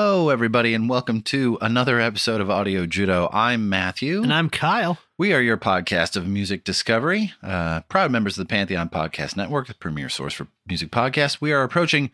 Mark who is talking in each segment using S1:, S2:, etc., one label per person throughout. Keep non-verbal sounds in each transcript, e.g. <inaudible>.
S1: Hello, everybody, and welcome to another episode of Audio Judo. I'm Matthew.
S2: And I'm Kyle.
S1: we are your podcast of music discovery, uh, proud members of the Pantheon Podcast Network, the premier source for music podcasts. We are approaching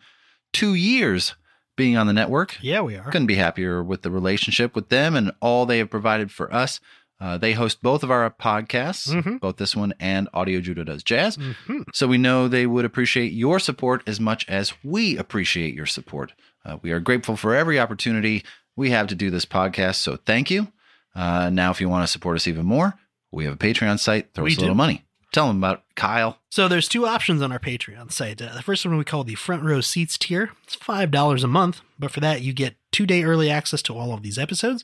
S1: two years being on the network.
S2: Yeah, we are.
S1: Couldn't be happier with the relationship with them and all they have provided for us. Uh, they host both of our podcasts,
S2: Mhm.
S1: both this one and Audio Judo Does Jazz.
S2: Mhm.
S1: So we know they would appreciate your support as much as we appreciate your support. Uh, we are grateful for every opportunity we have to do this podcast. So thank you. Uh, now, if you want to support us even more, we have a Patreon site. Throw
S2: We
S1: us a little money. Tell them about Kyle.
S2: So there's two options on our Patreon site. Uh, the first one we call the front row seats tier. It's five dollars a month, but for that you get two day early access to all of these episodes.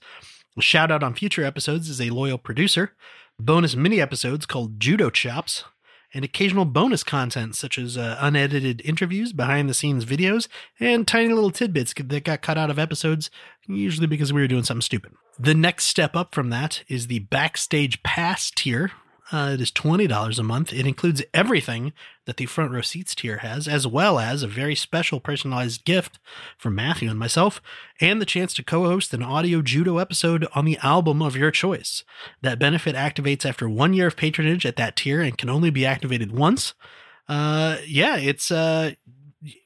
S2: Shout out on future episodes is a loyal producer. Bonus mini episodes called Judo Chops, and occasional bonus content such as uh, unedited interviews, behind the scenes videos, and tiny little tidbits that got cut out of episodes, usually because we were doing something stupid. The next step up from that is the backstage pass tier. Uh, it is $20 a month. It includes everything that the front row seats tier has, as well as a very special personalized gift from Matthew and myself, and the chance to co host an audio judo episode on the album of your choice. That benefit activates after one year of patronage at that tier and can only be activated once. Uh, yeah, it's uh,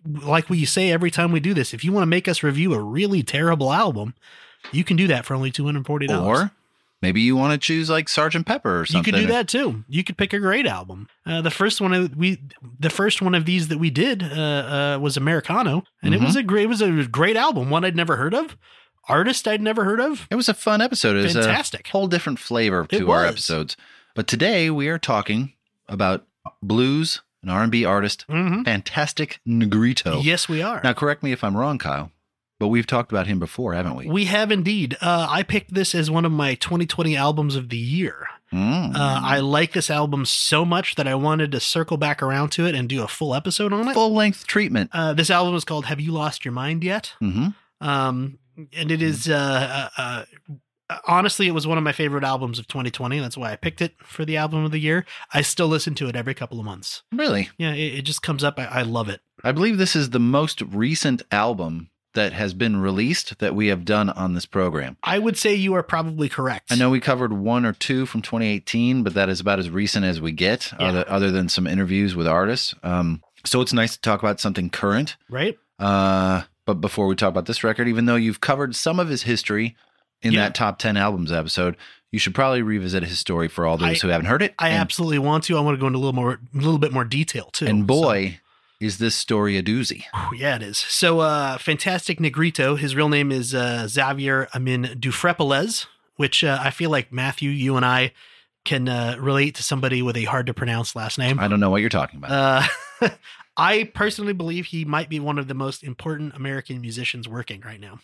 S2: like we say every time we do this. If you want to make us review a really terrible album, you can do that for only $240.
S1: Or maybe you want to choose like Sergeant Pepper or something.
S2: You could do that too. You could pick a great album. Uh, the first one of- we, the first one of these that we did uh, uh, was Americano, and it
S1: Mm-hmm.
S2: was a great, it was a great album. One I'd never heard of, artist I'd never heard of.
S1: It was a fun episode. It was
S2: Fantastic.
S1: a whole different flavor to our episodes. But today we are talking about blues and R&B artist,
S2: Mm-hmm.
S1: Fantastic Negrito.
S2: Yes, we are.
S1: Now, correct me if I'm wrong, Kyle, but we've talked about him before, haven't we?
S2: we have indeed. Uh, I picked this as one of my 2020 albums of the year.
S1: Mm.
S2: Uh, I like this album so much that I wanted to circle back around to it and do a full episode on it.
S1: Full length treatment.
S2: Uh, this album is called "Have You Lost Your Mind Yet?"
S1: hmm
S2: um and it is uh, uh uh honestly it was one of my favorite albums of 2020 that's why i picked it for the album of the year i still listen to it every couple of months
S1: Really?
S2: yeah it, it just comes up I, I love it
S1: I believe this is the most recent album that has been released that we have done on this program.
S2: i would say you are probably correct
S1: I know we covered one or two from 2018, but that is about as recent as we get,
S2: Yeah.
S1: other, other than some interviews with artists. Um, so it's nice to talk about something current.
S2: right
S1: Uh, but before we talk about this record, even though you've covered some of his history in
S2: Yeah.
S1: that top 10 albums episode, you should probably revisit his story for all those
S2: I-
S1: who haven't heard it.
S2: i
S1: and,
S2: absolutely want to i want to go into a little more a little bit more detail too
S1: and
S2: So-
S1: boy, is this story a doozy.
S2: Yeah, it is. So, uh, Fantastic Negrito, his real name is uh, Xavier Amin Dphrepaulezz, which uh, I feel like Matthew, you and I can uh, relate to somebody with a hard to pronounce last name.
S1: I don't know what you're talking about.
S2: Uh, <laughs> I personally believe he might be one of the most important American musicians working right now.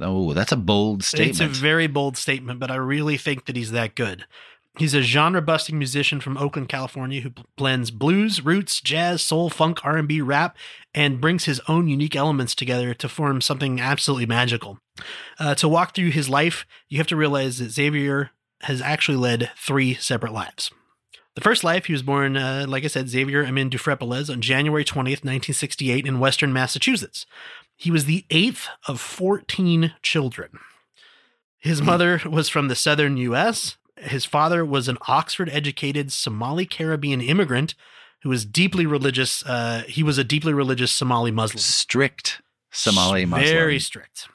S1: oh, that's a bold statement.
S2: It's a very bold statement, but I really think that he's that good. He's a genre-busting musician from Oakland, California, who blends blues, roots, jazz, soul, funk, R&B, rap, and brings his own unique elements together to form something absolutely magical. Uh, to walk through his life, you have to realize that Xavier has actually led three separate lives. The first life, he was born, uh, like I said, Xavier Amin Dufresne on January 20th, 1968, in Western Massachusetts. He was the eighth of 14 children. His mother was from the southern U.S. His father was an Oxford educated Somali Caribbean immigrant who was deeply religious. Uh, he was a deeply religious Somali Muslim.
S1: Strict Somali Muslim.
S2: Very strict.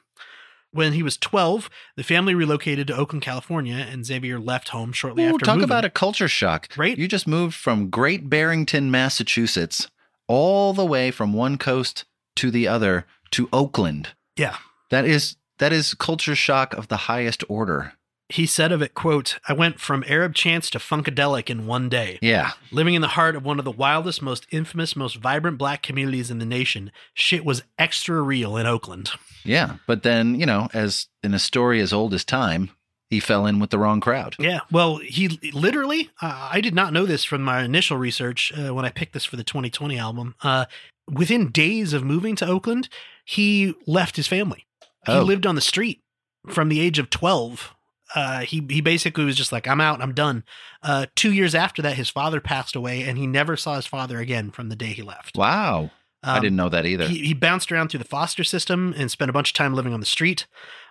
S2: When he was 12, the family relocated to Oakland, California, and Xavier left home shortly
S1: Ooh,
S2: after
S1: talk
S2: moving.
S1: about a culture shock.
S2: Right?
S1: You just moved from Great Barrington, Massachusetts, all the way from one coast to the other to Oakland.
S2: Yeah.
S1: That is that is culture shock of the highest order.
S2: He said of it, quote, I went from Arab chants to Funkadelic in one day.
S1: Yeah.
S2: Living in the heart of one of the wildest, most infamous, most vibrant black communities in the nation, shit was extra real in Oakland.
S1: Yeah. But then, you know, as in a story as old as time, he fell in with the wrong crowd.
S2: Yeah. Well, he literally, uh, I did not know this from my initial research uh, when I picked this for the 2020 album. Uh, within days of moving to Oakland, he left his family. He
S1: Oh.
S2: lived on the street from the age of 12. Uh, he he basically was just like, I'm out, I'm done. Uh, two years after that, his father passed away, and he never saw his father again from the day he left.
S1: Wow. I
S2: Um,
S1: didn't know that either.
S2: He, he bounced around through the foster system and spent a bunch of time living on the street.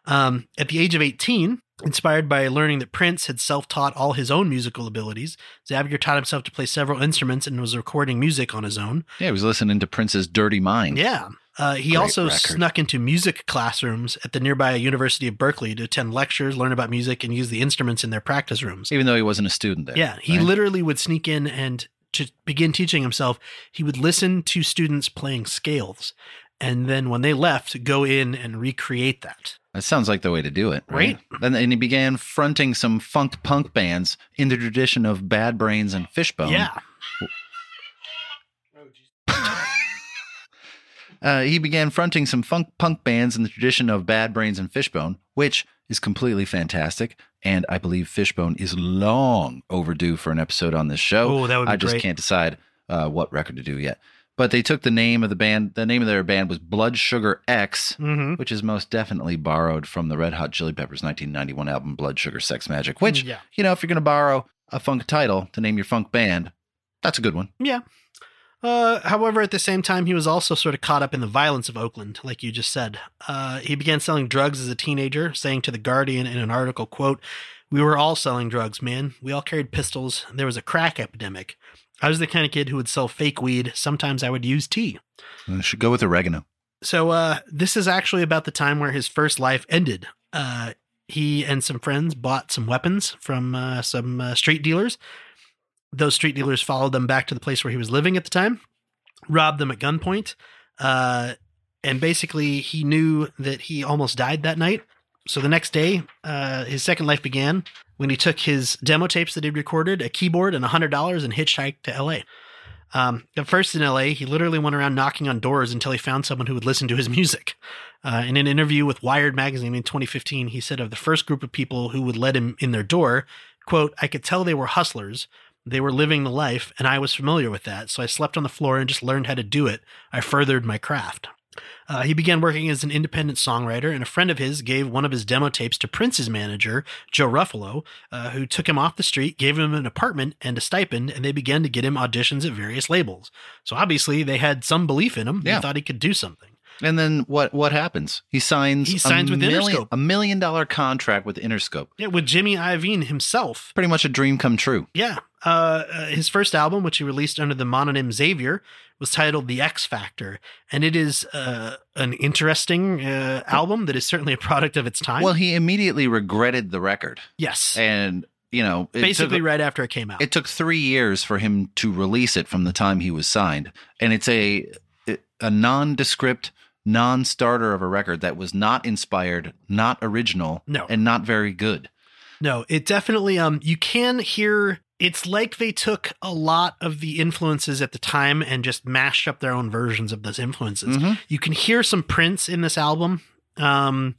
S2: Um, at the age of 18, inspired by learning that Prince had self taught all his own musical abilities, Xavier taught himself to play several instruments and was recording music on his own.
S1: yeah, he was listening to Prince's Dirty Mind.
S2: Yeah. Uh, he
S1: Great
S2: also
S1: record.
S2: snuck into music classrooms at the nearby University of Berkeley to attend lectures, learn about music, and use the instruments in their practice rooms.
S1: Even though he wasn't a student there.
S2: Yeah, he
S1: right?
S2: literally would sneak in and to begin teaching himself, he would listen to students playing scales. And then when they left, go in and recreate that.
S1: That sounds like the way to do it, right?
S2: Right.
S1: Then and he began fronting some funk punk bands in the tradition of Bad Brains and Fishbone.
S2: Yeah. <laughs>
S1: Uh, he began fronting some funk punk bands in the tradition of Bad Brains and Fishbone, which is completely fantastic. And I believe Fishbone is long overdue for an episode on this show.
S2: Oh, that would be
S1: I just
S2: great.
S1: can't decide uh, what record to do yet. But they took the name of the band. The name of their band was Blood Sugar X,
S2: Mm-hmm.
S1: which is most definitely borrowed from the Red Hot Chili Peppers 1991 album Blood Sugar Sex Magik. Which,
S2: Yeah.
S1: you know, if you're going to borrow a funk title to name your funk band, that's a good one.
S2: Yeah. Uh, however, at the same time, he was also sort of caught up in the violence of Oakland, like you just said. Uh, he began selling drugs as a teenager, saying to the Guardian in an article, "quote We were all selling drugs, man. We all carried pistols. There was a crack epidemic. I was the kind of kid who would sell fake weed. Sometimes I would use tea."
S1: I should go with oregano.
S2: So uh, this is actually about the time where his first life ended. Uh, he and some friends bought some weapons from uh, some uh, street dealers. Those street dealers followed them back to the place where he was living at the time, robbed them at gunpoint, uh, and basically he knew that he almost died that night. So the next day, uh, his second life began when he took his demo tapes that he'd recorded, a keyboard, and hundred dollars, and hitchhiked to L.A. Um, at first in LA, he literally went around knocking on doors until he found someone who would listen to his <laughs> music. Uh, in an interview with Wired magazine in 2015, he said of the first group of people who would let him in their door, quote, I could tell they were hustlers. They were living the life, and I was familiar with that. So I slept on the floor and just learned how to do it. I furthered my craft. Uh, he began working as an independent songwriter, and a friend of his gave one of his demo tapes to Prince's manager, Joe Ruffalo, uh, who took him off the street, gave him an apartment and a stipend, and they began to get him auditions at various labels. So obviously, they had some belief in him.
S1: Yeah.
S2: They thought he could do something.
S1: And then what what happens? He signs
S2: He signs
S1: a
S2: with
S1: million,
S2: Interscope.
S1: a million dollar contract with Interscope.
S2: Yeah, with Jimmy Iovine himself.
S1: Pretty much a dream come true.
S2: Yeah. Uh, uh, his first album, which he released under the mononym Xavier, was titled The X Factor. And it is uh, an interesting uh, album that is certainly a product of its time.
S1: Well, he immediately regretted the record,
S2: yes.
S1: and you know, it
S2: Basically,
S1: took,
S2: right after it came out.
S1: it took three years for him to release it from the time he was signed, and it's a a nondescript, non-starter of a record that was not inspired, not original,
S2: No.
S1: and not very good.
S2: No, it definitely um you can hear it's like they took a lot of the influences at the time and just mashed up their own versions of those influences.
S1: Mhm.
S2: You can hear some Prince in this album. Um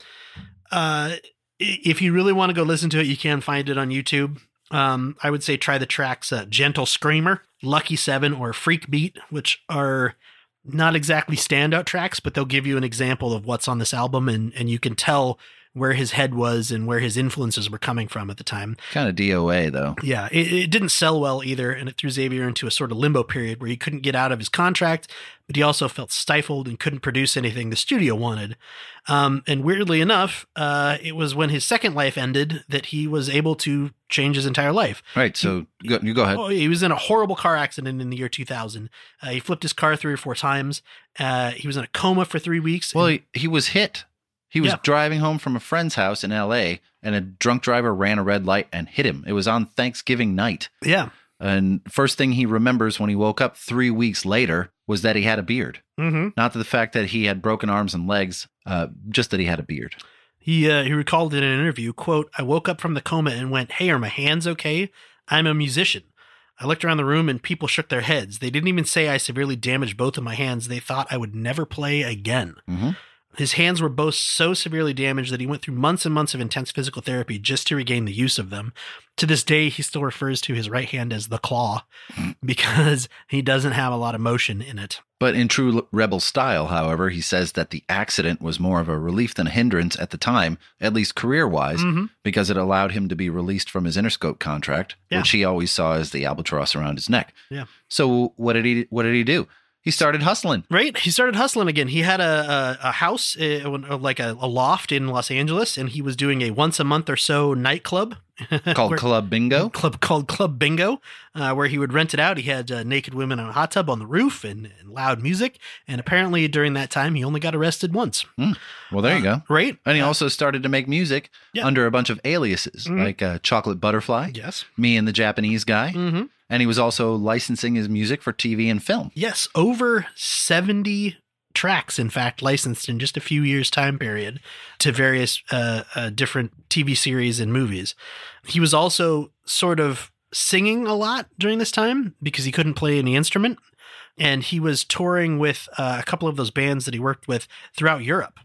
S2: uh if you really want to go listen to it, you can find it on YouTube. Um, I would say try the tracks uh, Gentle Screamer, Lucky Seven, or Freak Beat, which are not exactly standout tracks, but they'll give you an example of what's on this album, and, and you can tell where his head was and where his influences were coming from at the time.
S1: Kind of DOA though.
S2: Yeah, it, it, didn't sell well either, and it threw Xavier into a sort of limbo period where he couldn't get out of his contract, but he also felt stifled and couldn't produce anything the studio wanted. Um, and weirdly enough, uh, it was when his second life ended that he was able to change his entire life.
S1: Right. So go, you go ahead.
S2: Oh, he was in a horrible car accident in the year 2000. Uh, he flipped his car three or four times. Uh, he was in a coma for three weeks.
S1: Well, he, he was hit. He was
S2: Yeah.
S1: driving home from a friend's house in LA and a drunk driver ran a red light and hit him. It was on Thanksgiving night.
S2: yeah.
S1: And first thing he remembers when he woke up three weeks later was that he had a beard.
S2: Mm-hmm.
S1: Not the fact that he had broken arms and legs, uh, just that he had a beard.
S2: He uh, he recalled in an interview, "quote I woke up from the coma and went, "Hey, are my hands okay? I'm a musician." I looked around the room and people shook their heads. They didn't even say I severely damaged both of my hands. They thought I would never play again.
S1: Mhm.
S2: His hands were both so severely damaged that he went through months and months of intense physical therapy just to regain the use of them. To this day, he still refers to his right hand as the claw <laughs> because he doesn't have a lot of motion in it.
S1: But in true rebel style, however, he says that the accident was more of a relief than a hindrance at the time, at least career wise,
S2: Mhm.
S1: because it allowed him to be released from his Interscope contract,
S2: Yeah.
S1: which he always saw as the albatross around his neck.
S2: Yeah.
S1: So what did he what did he do? He started hustling.
S2: Right. He started hustling again. He had a a, a house, uh, like a, a loft in Los Angeles, and he was doing a once a month or so nightclub <laughs>
S1: Called
S2: Where-
S1: Club Bingo.
S2: club called Club Bingo, uh, where he would rent it out. He had uh, naked women in a hot tub on the roof and, and loud music. And apparently, during that time, he only got arrested once.
S1: Well, there you
S2: Uh,
S1: go.
S2: Right.
S1: And he also started to make music
S2: Yeah.
S1: under a bunch of aliases,
S2: Mhm.
S1: like uh, Chocolate Butterfly,
S2: yes.
S1: Me and the Japanese Guy,
S2: hmm
S1: and he was also licensing his music for TV and film.
S2: Yes. Over seventy tracks, in fact, licensed in just a few years' time period to various uh, uh, different TV series and movies. He was also sort of singing a lot during this time because he couldn't play any instrument. And he was touring with uh, a couple of those bands that he worked with throughout Europe.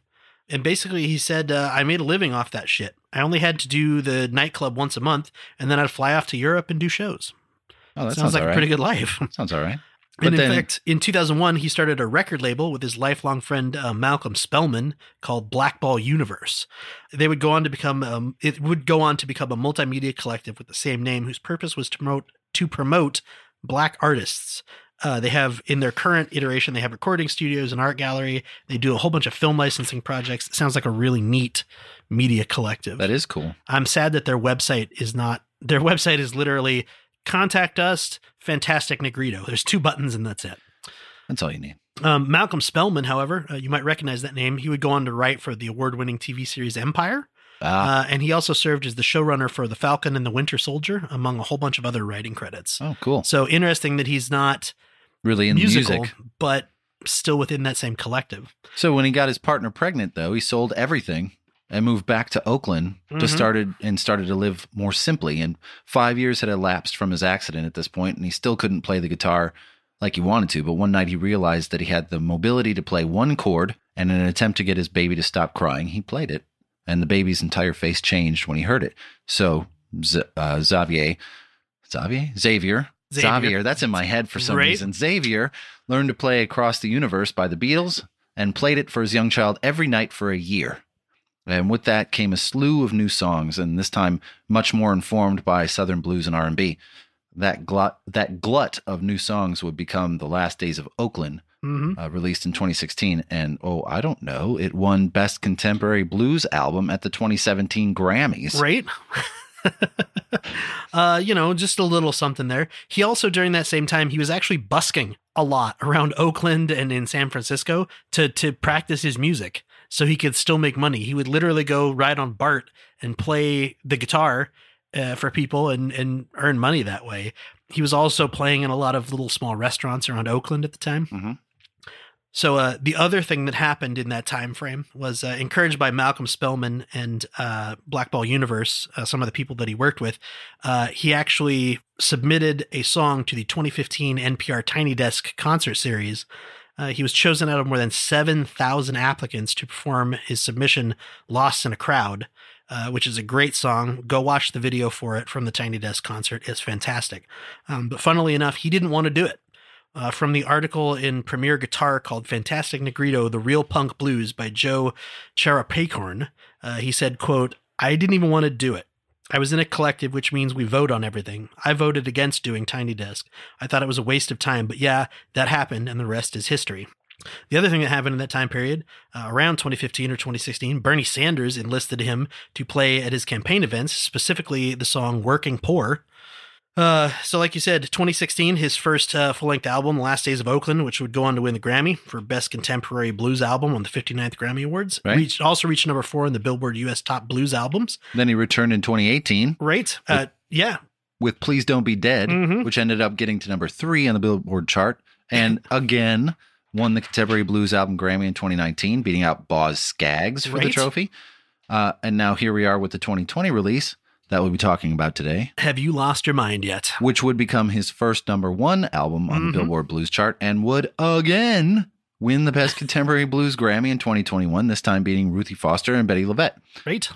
S2: And basically, he said, uh, I made a living off that shit. I only had to do the nightclub once a month, and then I'd fly off to Europe and do shows.
S1: Oh, that
S2: sounds,
S1: sounds,
S2: like
S1: all
S2: a pretty good life. <laughs>
S1: Sounds all right. But
S2: And in
S1: then,
S2: fact, in 2001, he started a record label with his lifelong friend uh, Malcolm Spellman called Blackball Universe. They would go on to become um, it would go on to become a multimedia collective with the same name, whose purpose was to promote to promote black artists. Uh, they have in their current iteration, they have recording studios and art gallery. They do a whole bunch of film licensing projects. It sounds like a really neat media collective.
S1: that is cool.
S2: I'm sad that their website is not. Their <laughs> website is literally contact us, Fantastic Negrito. There's two buttons and that's it.
S1: That's all you need.
S2: Um, Malcolm Spellman, however, uh, you might recognize that name. He would go on to write for the award-winning TV series Empire,
S1: Ah,
S2: uh, and he also served as the showrunner for The Falcon and the Winter Soldier, among a whole bunch of other writing credits.
S1: oh, cool.
S2: So interesting that he's not
S1: Really in
S2: musical,
S1: music.
S2: but still within that same collective.
S1: So when he got his partner pregnant, though, he sold everything and moved back to Oakland to
S2: Mhm.
S1: started and started to live more simply. And five years had elapsed from his accident at this point, and he still couldn't play the guitar like he wanted to. But one night he realized that he had the mobility to play one chord, and in an attempt to get his baby to stop crying, he played it, and the baby's entire face changed when he heard it. So Z- uh, Xavier, Xavier, Xavier.
S2: Xavier.
S1: Xavier, that's in my head for some
S2: Right.
S1: reason. Xavier learned to play Across the Universe by the Beatles and played it for his young child every night for a year. And with that came a slew of new songs, and this time much more informed by Southern blues and R&B. That glut, that glut of new songs would become "The Last Days of Oakland,"
S2: hmm
S1: uh, released in 2016, and oh, I don't know, it won Best Contemporary Blues Album at the 2017 Grammys.
S2: Right? <laughs> uh, you know, just a little something there. He also, during that same time, he was actually busking a lot around Oakland and in San Francisco to to practice his music so he could still make money. He would literally go ride on BART and play the guitar uh, for people and and earn money that way. He was also playing in a lot of little small restaurants around Oakland at the time.
S1: Mhm.
S2: So uh, the other thing that happened in that time frame was uh, encouraged by Malcolm Spellman and uh, Blackball Universe, uh, some of the people that he worked with. Uh, he actually submitted a song to the 2015 NPR Tiny Desk concert series. Uh, he was chosen out of more than 7,000 applicants to perform his submission, Lost in a Crowd. uh, which is a great song. Go watch the video for it from the Tiny Desk concert. It's fantastic. Um, but funnily enough, he didn't want to do it. Uh, from the article in Premier Guitar called Fantastic Negrito, The Real Punk Blues by Joe Charupakorn, uh, he said, quote, I didn't even want to do it. I was in a collective, which means we vote on everything. I voted against doing Tiny Desk. I thought it was a waste of time, but yeah, that happened, and the rest is history. The other thing that happened in that time period, uh, around 2015 or 2016, Bernie Sanders enlisted him to play at his campaign events, specifically the song Working Poor. Uh, so, like you said, 2016, his first uh, full length album, Last Days of Oakland, which would go on to win the Grammy for Best Contemporary Blues Album on the 59th Grammy Awards.
S1: Right.
S2: Reached, also reached number four in the Billboard US Top Blues Albums.
S1: Then he returned in 2018
S2: Right. Uh, yeah.
S1: with Please Don't Be Dead,
S2: Mhm.
S1: which ended up getting to number three on the Billboard chart. And <laughs> again, won the Contemporary Blues Album Grammy in 2019, beating out Boz Scaggs for the trophy. Uh, and now here we are with the 2020 release that we'll be talking about today,
S2: Have you lost your mind yet?
S1: which would become his first number one album on
S2: Mhm.
S1: the Billboard Blues chart and would again win the Best Contemporary Blues Grammy in 2021, this time beating Ruthie Foster and Bettye LaVette.
S2: Right.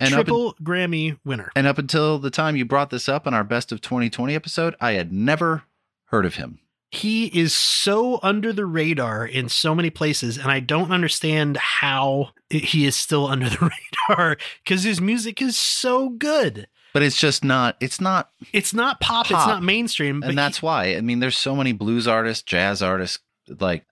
S1: And up, in-
S2: Triple Grammy winner.
S1: and up until the time you brought this up on our Best of 2020 episode, I had never heard of him.
S2: He is so under the radar in so many places and i don't understand how he is still <laughs> under the radar because his music is so good
S1: But it's just not, it's not,
S2: it's not pop, it's not mainstream
S1: and that's why. I mean, there's so many blues artists, jazz artists, like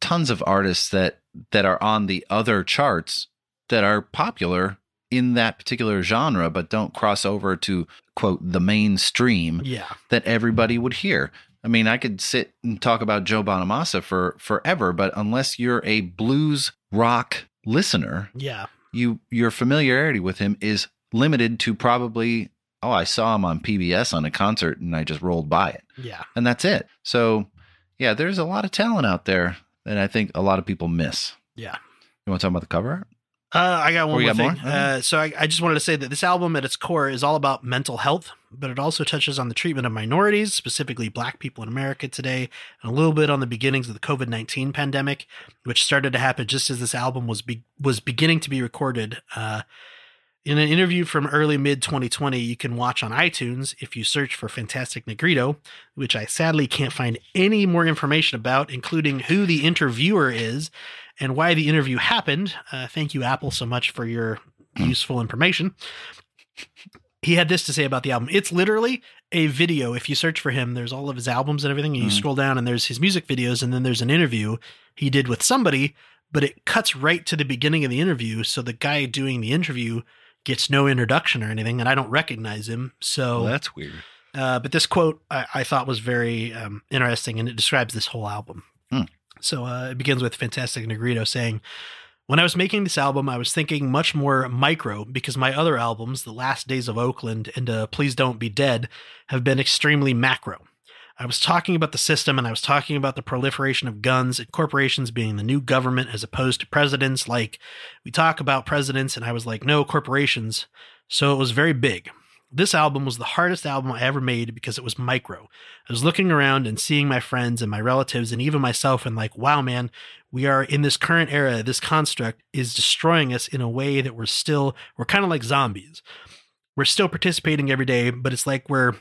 S1: tons of artists that that are on the other charts that are popular in that particular genre, but don't cross over to quote the mainstream
S2: yeah
S1: that everybody would hear. I mean, I could sit and talk about Joe Bonamassa for forever, but unless you're a blues rock listener,
S2: yeah
S1: you your familiarity with him is limited to probably oh I saw him on PBS on a concert and I just rolled by it
S2: yeah
S1: and that's it. So yeah, there's a lot of talent out there that I think a lot of people miss.
S2: yeah
S1: You want to talk about the cover art?
S2: uh, I got one more
S1: got
S2: thing.
S1: more?
S2: Uh, so I, I just wanted to say that this album, at its core, is all about mental health, but it also touches on the treatment of minorities, specifically Black people in America today, and a little bit on the beginnings of the COVID nineteen pandemic, which started to happen just as this album was be- was beginning to be recorded. Uh, in an interview from early mid 2020, you can watch on iTunes if you search for Fantastic Negrito, which I sadly can't find any more information about, including who the interviewer is and why the interview happened. Uh, thank you, Apple, so much for your useful information. He had this to say about the album. It's literally a video. If you search for him, there's all of his albums and everything, and you
S1: Mhm.
S2: scroll down, and there's his music videos, and then there's an interview he did with somebody, but it cuts right to the beginning of the interview. So the guy doing the interview gets no introduction or anything, and I don't recognize him. So
S1: that's weird.
S2: uh, but this quote I, I thought was very um, interesting, and it describes this whole album.
S1: Hmm.
S2: So uh, it begins with Fantastic Negrito saying, "When I was making this album, I was thinking much more micro because my other albums, The Last Days of Oakland and uh, Please Don't Be Dead, have been extremely macro." I was talking about the system and I was talking about the proliferation of guns and corporations being the new government as opposed to presidents. Like, we talk about presidents, and I was like, no, corporations. So it was very big. This album was the hardest album I ever made because it was micro. I was looking around and seeing my friends and my relatives and even myself and like, wow, man, we are in this current era. This construct is destroying us in a way that we're still, we're kind of like zombies. We're still participating every day, but it's like we're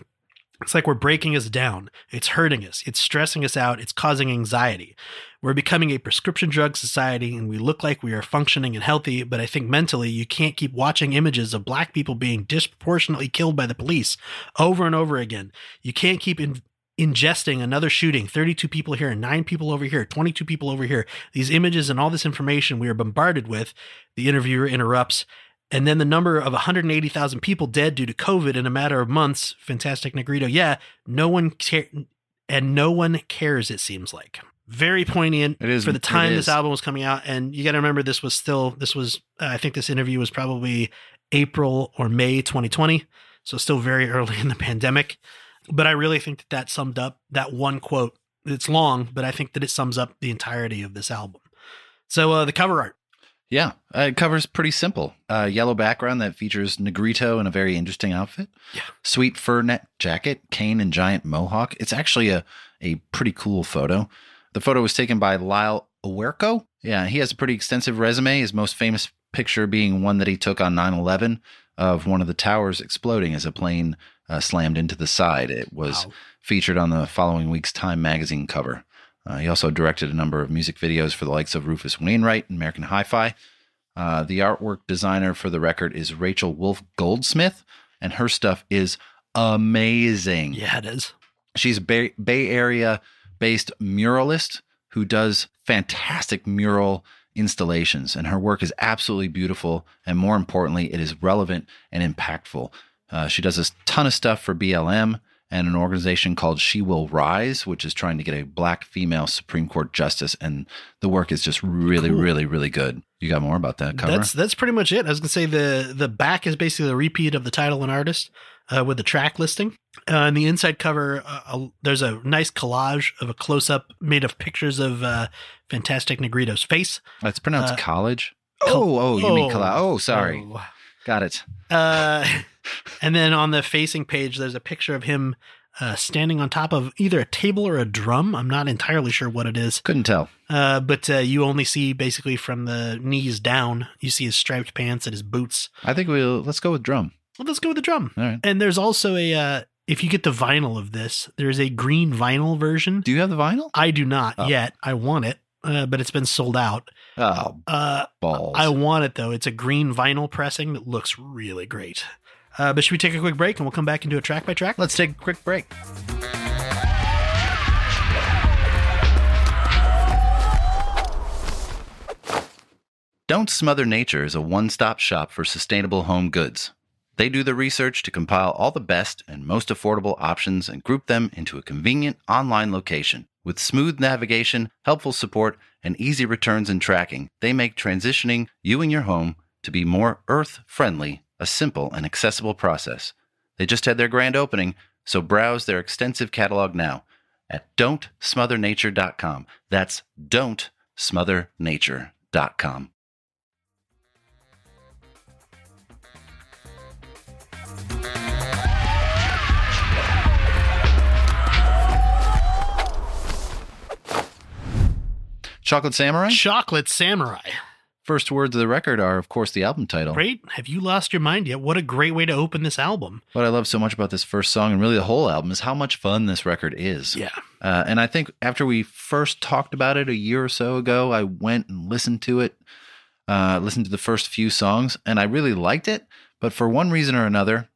S2: it's like we're breaking us down. It's hurting us. It's stressing us out. It's causing anxiety. We're becoming a prescription drug society and we look like we are functioning and healthy, but I think mentally you can't keep watching images of black people being disproportionately killed by the police over and over again. You can't keep in, ingesting another shooting 32 people here, 9 people over here, 22 people over here. These images and all this information we are bombarded with. The interviewer interrupts. And then the number of 180,000 people dead due to COVID in a matter of months. Fantastic Negrito. Yeah, no one care, and no one cares. It seems like very poignant
S1: It is
S2: for the time this album was coming out. And you got to remember, this was still this was. Uh, I think this interview was probably April or May 2020, so still very <laughs> early in the pandemic. But I really think that that summed up that one quote. It's long, but I think that it sums up the entirety of this album. So uh, the cover art.
S1: Yeah, uh, it covers pretty simple. Uh, yellow background that features Negrito in a very interesting outfit.
S2: Yeah.
S1: Sweet fur net jacket, cane and giant mohawk. It's actually a, a pretty cool photo. The photo was taken by Lyle Owerko. Yeah, he has a pretty extensive resume. His most famous picture being one that he took on 9 11 of one of the towers exploding as a plane uh, slammed into the side. It was
S2: Wow.
S1: featured on the following week's Time magazine cover. Uh, he also directed a number of music videos for the likes of Rufus Wainwright and American Hi Fi. Uh, the artwork designer for the record is Rachel Wolf Goldsmith, and her stuff is amazing.
S2: Yeah, it is.
S1: She's a Bay, Bay Area based muralist who does fantastic mural installations, and her work is absolutely beautiful. And more importantly, it is relevant and impactful. Uh, she does a ton of stuff for BLM and an organization called She Will Rise, which is trying to get a black female Supreme Court justice. And the work is just really,
S2: Cool.
S1: really, really good. You got more about that cover?
S2: That's that's pretty much it. I was gonna say the the back is basically a repeat of the title and artist uh, with the track listing. Uh, and the inside cover, uh, there's a nice collage of a close up made of pictures of uh, Fantastic Negrito's face.
S1: That's pronounced
S2: uh,
S1: college.
S2: Col-
S1: Oh, oh, you mean
S2: oh,
S1: collage? Oh, sorry.
S2: Oh.
S1: Got it.
S2: Uh, <laughs> and then on the facing page, there's a picture of him uh, standing on top of either a table or a drum. I'm not entirely sure what it is,
S1: Couldn't tell.
S2: uh, but uh, you only see basically from the knees down. You see his striped pants and his boots.
S1: I think we'll let's go with drum.
S2: Well, let's go with the drum.
S1: All right.
S2: And there's also a uh, if you get the vinyl of this, there's a green vinyl version.
S1: Do you have the vinyl?
S2: I do not
S1: Oh.
S2: yet. I want it, uh, but it's been sold out.
S1: Oh,
S2: Uh,
S1: balls.
S2: I want it though. It's a green vinyl pressing that looks really great. Uh, but should we take a quick break and we'll come back and do a track by track?
S1: Let's take a quick break. Don't Smother Nature is a one stop shop for sustainable home goods. They do the research to compile all the best and most affordable options and group them into a convenient online location. With smooth navigation, helpful support, and easy returns and tracking, they make transitioning you and your home to be more earth friendly a simple and accessible process. They just had their grand opening, so browse their extensive catalog now at don'tsmothernature.com. That's don'tsmothernature.com. Chocolate Samurai?
S2: Chocolate Samurai.
S1: First words of the record are, of course, the album title.
S2: Great. Have you lost your mind yet? What a great way to open this album.
S1: What I love so much about this first song and really the whole album is how much fun this record is.
S2: Yeah.
S1: Uh, and I think after we first talked about it a year or so ago, I went and listened to it, uh, listened to the first few songs, and I really liked it. But for one reason or another,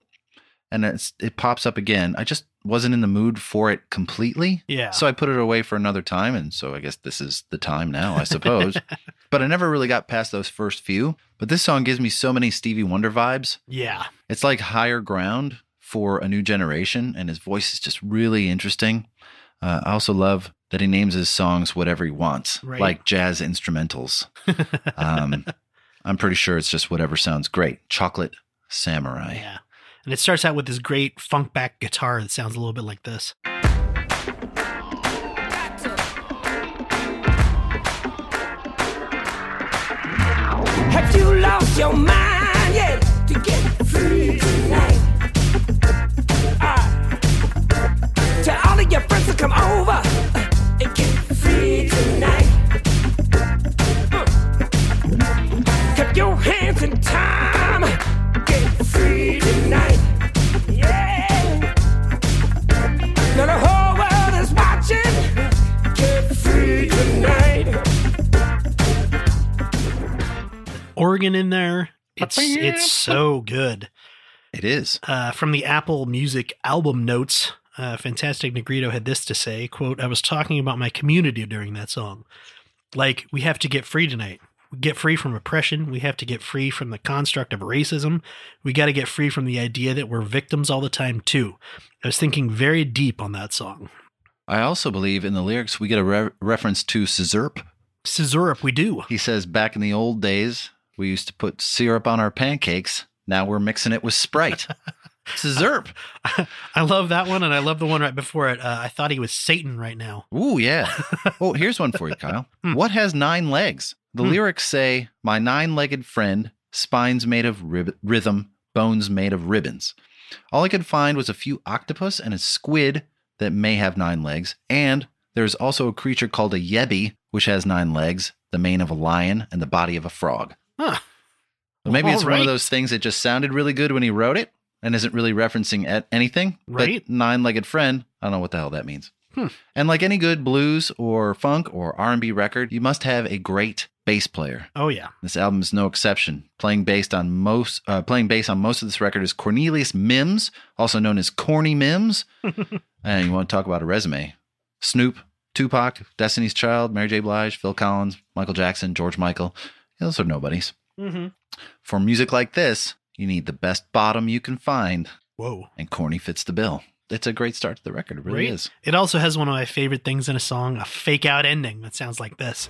S1: and it's, it pops up again, I just wasn't in the mood for it completely.
S2: Yeah.
S1: So I put it away for another time. And so I guess this is the time now, I suppose. <laughs> but I never really got past those first few. But this song gives me so many Stevie Wonder vibes.
S2: Yeah.
S1: It's like higher ground for a new generation, and his voice is just really interesting. Uh, I also love that he names his songs whatever he wants,
S2: Right.
S1: like jazz instrumentals. <laughs> um, I'm pretty sure it's just whatever sounds great. Chocolate Samurai.
S2: Yeah. And it starts out with this great funk back guitar that sounds a little bit like this.
S3: Have you lost your mind
S2: It's it's so good.
S1: It is.
S2: Uh, from the Apple Music album notes, uh, Fantastic Negrito had this to say, quote, I was talking about my community during that song. Like, we have to get free tonight. We get free from oppression. We have to get free from the construct of racism. We got to get free from the idea that we're victims all the time, too. I was thinking very deep on that song.
S1: I also believe in the lyrics we get a re- reference to Sizzurp.
S2: Sizzurp, we do.
S1: He says, Back in the old days, we used to put syrup on our pancakes. Now we're mixing it with Sprite. <laughs> Sizzurp.
S2: I love that one, and I love the one right before it. Uh, I thought he was Satan right now.
S1: Ooh, yeah. oh, here's one for you, Kyle. <laughs> what has nine legs? The
S2: Hmm.
S1: lyrics say, My nine legged friend, spines made of rib- rhythm, bones made of ribbons. All I could find was a few octopus and a squid that may have nine legs, and there's also a creature called a yebby, which has nine legs, the mane of a lion, and the body of a frog.
S2: Huh.
S1: Maybe it's one of those things that just sounded really good when he wrote it and isn't really referencing at anything.
S2: Right.
S1: But nine-legged friend, I don't know what the hell that means.
S2: Hmm.
S1: And like any good blues or funk or R&B record, you must have a great bass player.
S2: Oh yeah.
S1: This album is no exception. Playing based on most, uh, playing bass on most of this record is Cornelius Mims, also known as Corny Mims. <laughs> and you want to talk about a resume? Snoop, Tupac, Destiny's Child, Mary J. Blige, Phil Collins, Michael Jackson, George Michael. Those are nobodies.
S2: Mm-hmm.
S1: For music like this, you need the best bottom you can find,
S2: Whoa.
S1: and Corny fits the bill. It's a great start to the record. It really
S2: Right?
S1: is.
S2: It also has one of my favorite things in a song, a fake out ending that sounds like this.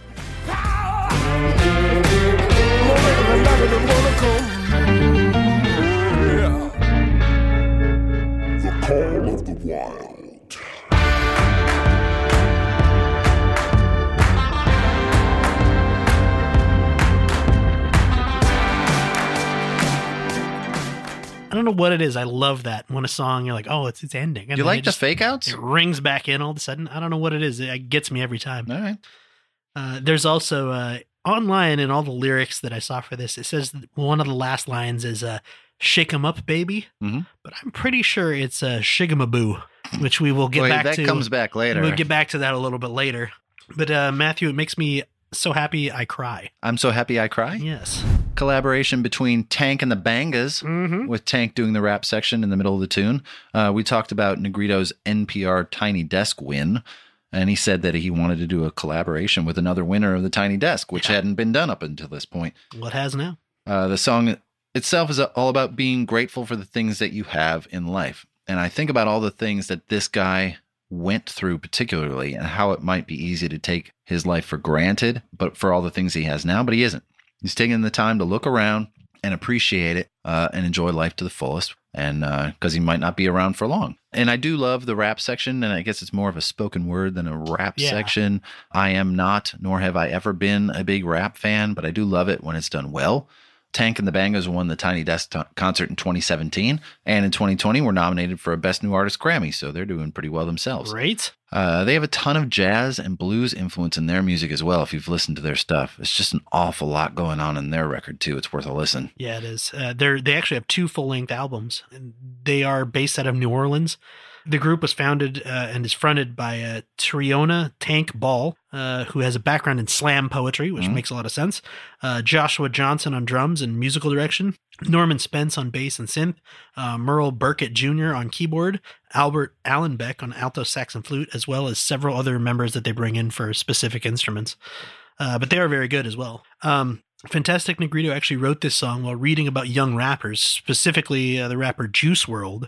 S4: The Call of the Wild.
S2: I don't know what it is. I love that when a song you're like, oh, it's it's ending. And
S1: you like the
S2: just-
S1: fake outs?
S2: It rings back in all of a sudden. I don't know what it is. It gets me every time.
S1: All right.
S2: Uh, there's also uh, online in all the lyrics that I saw for this. It says one of the last lines is uh, "Shake 'em up, baby,"
S1: Mhm.
S2: but I'm pretty sure it's uh, "Shigamaboo," which we will get
S1: Wait,
S2: back
S1: that
S2: to.
S1: That comes back later.
S2: We'll get back to that a little bit later. But uh, Matthew, it makes me so happy I cry.
S1: I'm so happy I cry.
S2: Yes.
S1: Collaboration between Tank and the Bangas.
S2: Mm-hmm.
S1: with Tank doing the rap section in the middle of the tune. Uh, we talked about Negrito's NPR Tiny Desk win, and he said that he wanted to do a collaboration with another winner of the Tiny Desk, which hadn't been done up until this point.
S2: What has now?
S1: Uh, the song itself is all about being grateful for the things that you have in life. And I think about all the things that this guy went through, particularly, and how it might be easy to take his life for granted, but for all the things he has now, but he isn't. He's taking the time to look around and appreciate it uh, and enjoy life to the fullest. And because he might not be around for long. And I do love the rap section, and I guess it's more of a spoken word than a rap
S2: Yeah.
S1: section. I am not, nor have I ever been a big rap fan, but I do love it when it's done well. Tank and the Bangas won the Tiny Desk t- concert in 2017, and in 2020 were nominated for a Best New Artist Grammy, so they're doing pretty well themselves.
S2: Right?
S1: Uh, they have a ton of jazz and blues influence in their music as well. If you've listened to their stuff, it's just an awful lot going on in their record too. It's worth a listen.
S2: Yeah, it is. Uh, they're they actually have two full length albums. They are based out of New Orleans. The group was founded uh, and is fronted by uh, Tarriona Tank Ball, uh, who has a background in slam poetry, which makes a lot of sense. Uh, Joshua Johnson on drums and musical direction. Norman Spence on bass and synth. Uh, Merle Burkett Jr. on keyboard. Albert Allenback on alto sax and flute, as well as several other members that they bring in for specific instruments. Uh, but they are very good as well. Um, Fantastic Negrito actually wrote this song while reading about young rappers, specifically uh, the rapper Juice WRLD,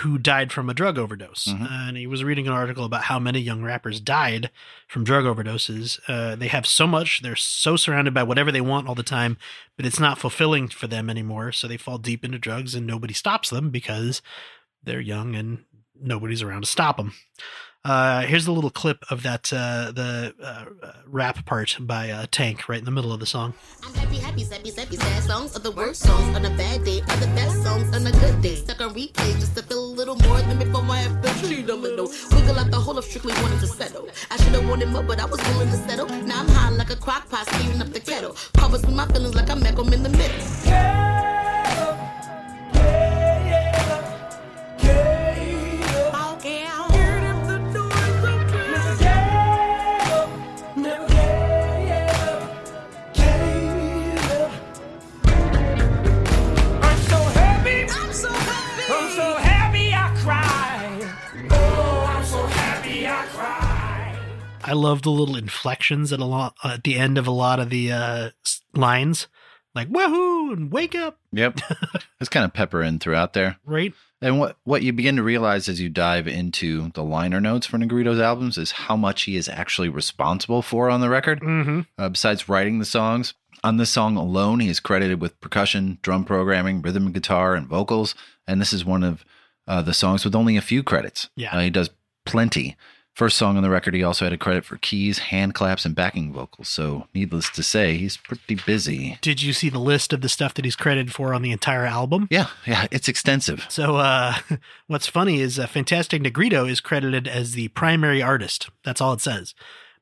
S2: who died from a drug overdose.
S1: Mhm.
S2: and he was reading an article about how many young rappers died from drug overdoses. Uh, they have so much, they're so surrounded by whatever they want all the time, but it's not fulfilling for them anymore. So they fall deep into drugs and nobody stops them because they're young and nobody's around to stop them. Uh, here's a little clip of that uh, the uh, rap part by uh, Tank right in the middle of the song.
S5: I'm happy, happy, sad songs are the worst songs on a bad day, are the best songs on a good day. Stuck on replay just to feel a little more than before little. Wiggle out the whole of strictly wanting to settle. I should have wanted more, but I was willing to settle. Now I'm high like a crock pot, speeding up the kettle. Covers with my feelings like I met 'em in the middle. Okay,
S3: I
S2: love the little inflections at a lot at the end of a lot of the uh, lines, like "woohoo" and "wake up,"
S1: Yep, <laughs> it's kind of pepper in throughout there.
S2: right?
S1: And what what you begin to realize as you dive into the liner notes for Negrito's albums is how much he is actually responsible for on the record.
S2: Mm-hmm.
S1: Uh, besides writing the songs, on this song alone, he is credited with percussion, drum programming, rhythm guitar, and vocals. And this is one of uh, the songs with only a few credits.
S2: Yeah.
S1: Uh, he does plenty. First song on the record, he also had a credit for keys, hand claps, and backing vocals. So, needless to say, he's pretty busy.
S2: Did you see the list of the stuff that he's credited for on the entire album?
S1: Yeah, yeah, it's extensive.
S2: So, uh, <laughs> what's funny is uh, Fantastic Negrito is credited as the primary artist. That's all it says.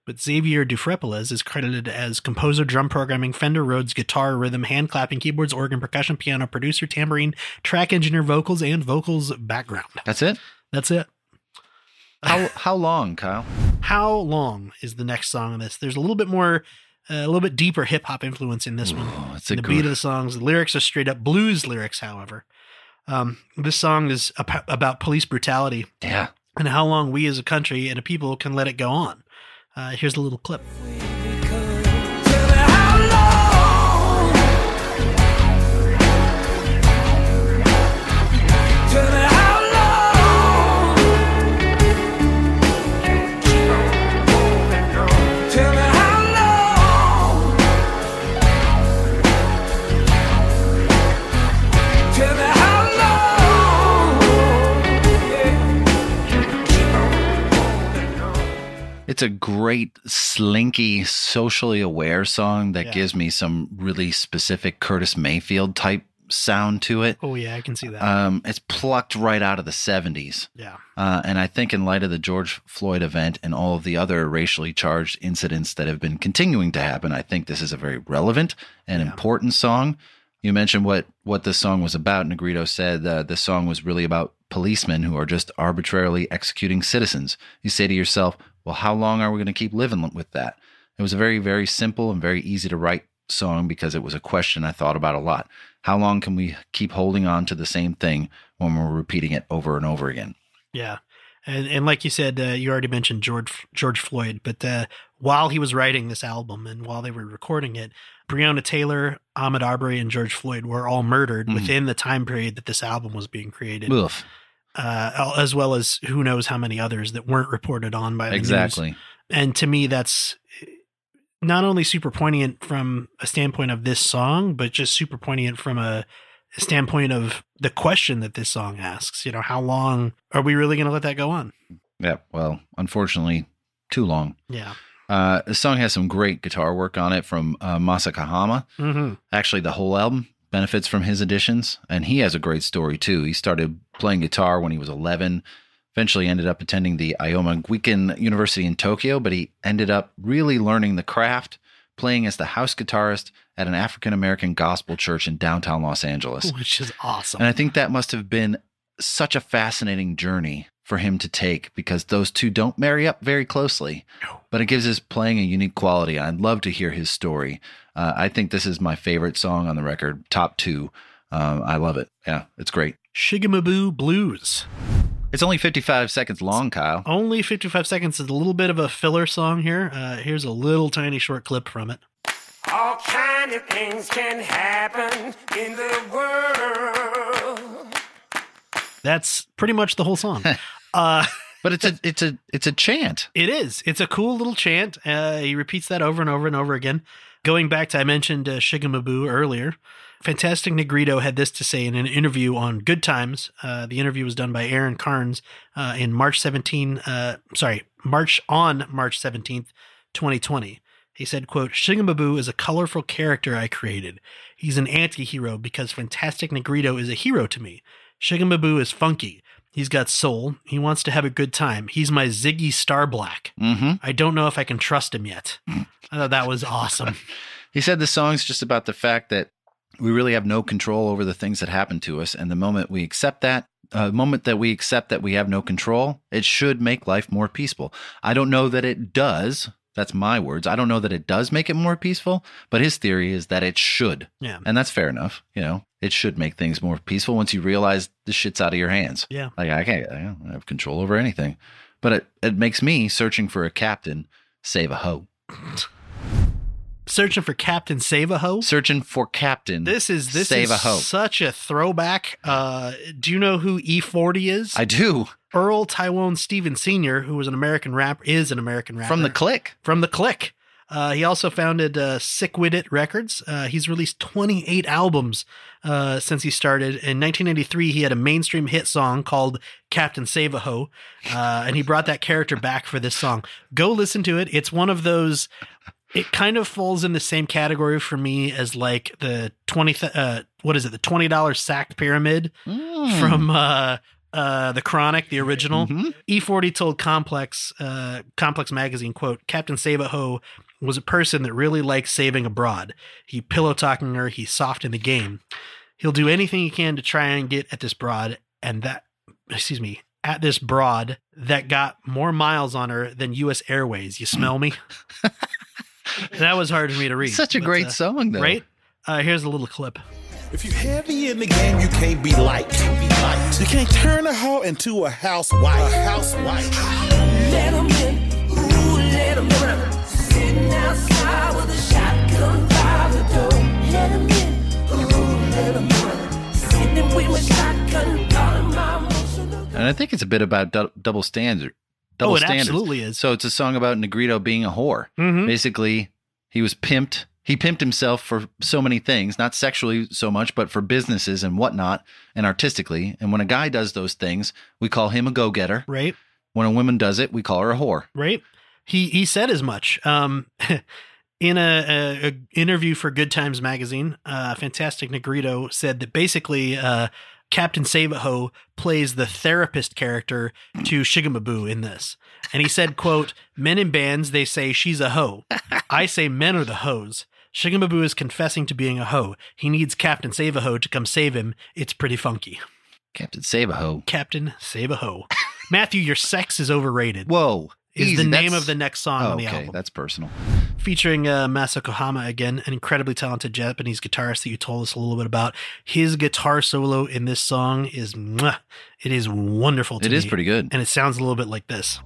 S2: But Xavier Dphrepaulezz is credited as composer, drum programming, Fender Rhodes, guitar, rhythm, hand clapping, keyboards, organ, percussion, piano, producer, tambourine, track engineer, vocals, and vocals background.
S1: That's it.
S2: That's it.
S1: How how long, Kyle?
S2: How long is the next song on this? There's a little bit more, uh, a little bit deeper hip hop influence in this one.
S1: Oh, it's a
S2: the
S1: gr-
S2: beat of the songs. The lyrics are straight up blues lyrics, however. Um, this song is ap- about police brutality
S1: yeah.
S2: and how long we as a country and a people can let it go on. Uh, here's a little clip.
S1: It's a great, slinky, socially aware song that
S2: Yeah.
S1: gives me some really specific Curtis Mayfield type sound to it.
S2: Oh yeah, I can see that.
S1: Um, it's plucked right out of the 70s.
S2: yeah,
S1: Uh, and I think, in light of the George Floyd event and all of the other racially charged incidents that have been continuing to happen, I think this is a very relevant and
S2: Yeah.
S1: important song. You mentioned what what this song was about. Negrito said uh, this song was really about policemen who are just arbitrarily executing citizens. You say to yourself, "Well, how long are we going to keep living with that?" It was a very, very simple and very easy to write song because it was a question I thought about a lot. How long can we keep holding on to the same thing when we're repeating it over and over again?
S2: yeah, and and like you said, uh, you already mentioned George George Floyd, but uh, while he was writing this album and while they were recording it, Breonna Taylor, Ahmaud Arbery, and George Floyd were all murdered
S1: Mhm.
S2: within the time period that this album was being created.
S1: Oof.
S2: Uh, as well as who knows how many others that weren't reported on by the news.
S1: Exactly.
S2: And to me, that's not only super poignant from a standpoint of this song, but just super poignant from a standpoint of the question that this song asks. You know, how long are we really going to let that go on?
S1: Yeah. Well, unfortunately, too long.
S2: Yeah.
S1: Uh, the song has some great guitar work on it from uh, Masa Kohama.
S2: Mm-hmm.
S1: Actually, the whole album benefits from his additions, and he has a great story too. He started playing guitar when he was 11. Eventually, ended up attending the Ioma Guiken University in Tokyo, but he ended up really learning the craft, playing as the house guitarist at an African American gospel church in downtown Los Angeles. <laughs>
S2: Which is awesome.
S1: And I think that must have been such a fascinating journey for him to take because those two don't marry up very closely. But it gives his playing a unique quality. I'd love to hear his story. Uh, I think this is my favorite song on the record, top two. Um, I love it. Yeah, it's great.
S2: Shigamaboo Blues.
S1: It's only 55 seconds long, Kyle.
S2: Only 55 seconds is a little bit of a filler song here. Uh, here's a little tiny short clip from it.
S3: All kind of things can happen in the world.
S2: That's pretty much the whole song. <laughs> uh,
S1: But it's a it's a it's a chant. <laughs>
S2: It is. It's a cool little chant. Uh, he repeats that over and over and over again. Going back to, I mentioned uh, Shigamaboo earlier. Fantastic Negrito had this to say in an interview on Good Times. Uh, the interview was done by Aaron Carnes uh, in March 17, uh, sorry, March on March 17th, 2020. He said, quote, Shigamaboo is a colorful character I created. He's an anti-hero because Fantastic Negrito is a hero to me. Shigamaboo is funky. He's got soul. He wants to have a good time. He's my Ziggy Starblack.
S1: Mm-hmm.
S2: I don't know if I can trust him yet. I thought that was awesome. <laughs>
S1: He said the song's just about the fact that we really have no control over the things that happen to us. And the moment we accept that, uh, the moment that we accept that we have no control, it should make life more peaceful. I don't know that it does. That's my words. I don't know that it does make it more peaceful, but his theory is that it should.
S2: Yeah.
S1: And that's fair enough. You know, it should make things more peaceful once you realize the shit's out of your hands.
S2: Yeah.
S1: Like I can't, I don't have control over anything. But it, it makes me searching for a captain save a hoe. <laughs>
S2: Searching for Captain Save a Ho.
S1: Searching for captain.
S2: This is this
S1: save
S2: is
S1: a hoe.
S2: such a throwback. Uh, do you know who E40 is?
S1: I do
S2: Earl Tyrone Stevens Sr., who was an American rapper, is an American rapper
S1: from the click.
S2: from the Click. Uh, he also founded uh, Sick With It Records. Uh, he's released 28 albums uh, since he started. In 1993, he had a mainstream hit song called Captain Save a Ho, uh, and he brought that character back for this song. Go listen to it. It's one of those. It kind of falls in the same category for me as like the 20. Uh, what is it? The $20 sack pyramid
S1: Hmm.
S2: from uh, uh, the Chronic, the original.
S1: Mhm.
S2: E40 told Complex, uh, Complex magazine, quote, Captain Savaho was a person that really likes saving abroad. He pillow talking her, he's soft in the game. He'll do anything he can to try and get at this broad, and that, excuse me, at this broad that got more miles on her than U.S. Airways. You smell me? <laughs> <laughs> <laughs> that was hard for me to read.
S1: Such a
S2: but,
S1: great
S2: uh,
S1: song, though.
S2: Right? Uh, here's a little clip.
S6: If you heavy in the game, you can't be light. Can't be light. You can't turn a hoe into a housewife. A housewife.
S3: Let 'em in, ooh, let 'em in. Sitting outside with a shotgun by the door. Let 'em in, ooh, let 'em in. Sitting with my shotgun, calling my emotional.
S1: And I think it's a bit about dou- double standard. Double
S2: oh, it
S1: standards.
S2: absolutely is.
S1: So it's a song about Negrito being a whore.
S2: Mhm.
S1: Basically, he was pimped. He pimped himself for so many things, not sexually so much, but for businesses and whatnot, and artistically. And when a guy does those things, we call him a go getter.
S2: Right?
S1: When a woman does it, we call her a whore.
S2: right? He he said as much. Um, <laughs> in a, a, a interview for Good Times magazine, uh, Fantastic Negrito said that basically uh, Captain Savaho plays the therapist character to Shigamaboo in this, and he said, "quote Men in bands they say she's a hoe. I say men are the hoes." Shigamaboo is confessing to being a hoe. He needs Captain Savaho to come save him. It's pretty funky.
S1: Captain Savaho.
S2: Captain Savaho. Matthew, your sex is overrated.
S1: Whoa.
S2: Is
S1: easy.
S2: the name of the next song
S1: Oh,
S2: on the
S1: okay,
S2: album.
S1: that's personal.
S2: Featuring uh, Masa Kohama again, an incredibly talented Japanese guitarist that you told us a little bit about. His guitar solo in this song is, mwah, it is wonderful. To
S1: It is
S2: me.
S1: pretty good.
S2: and it sounds a little bit like this.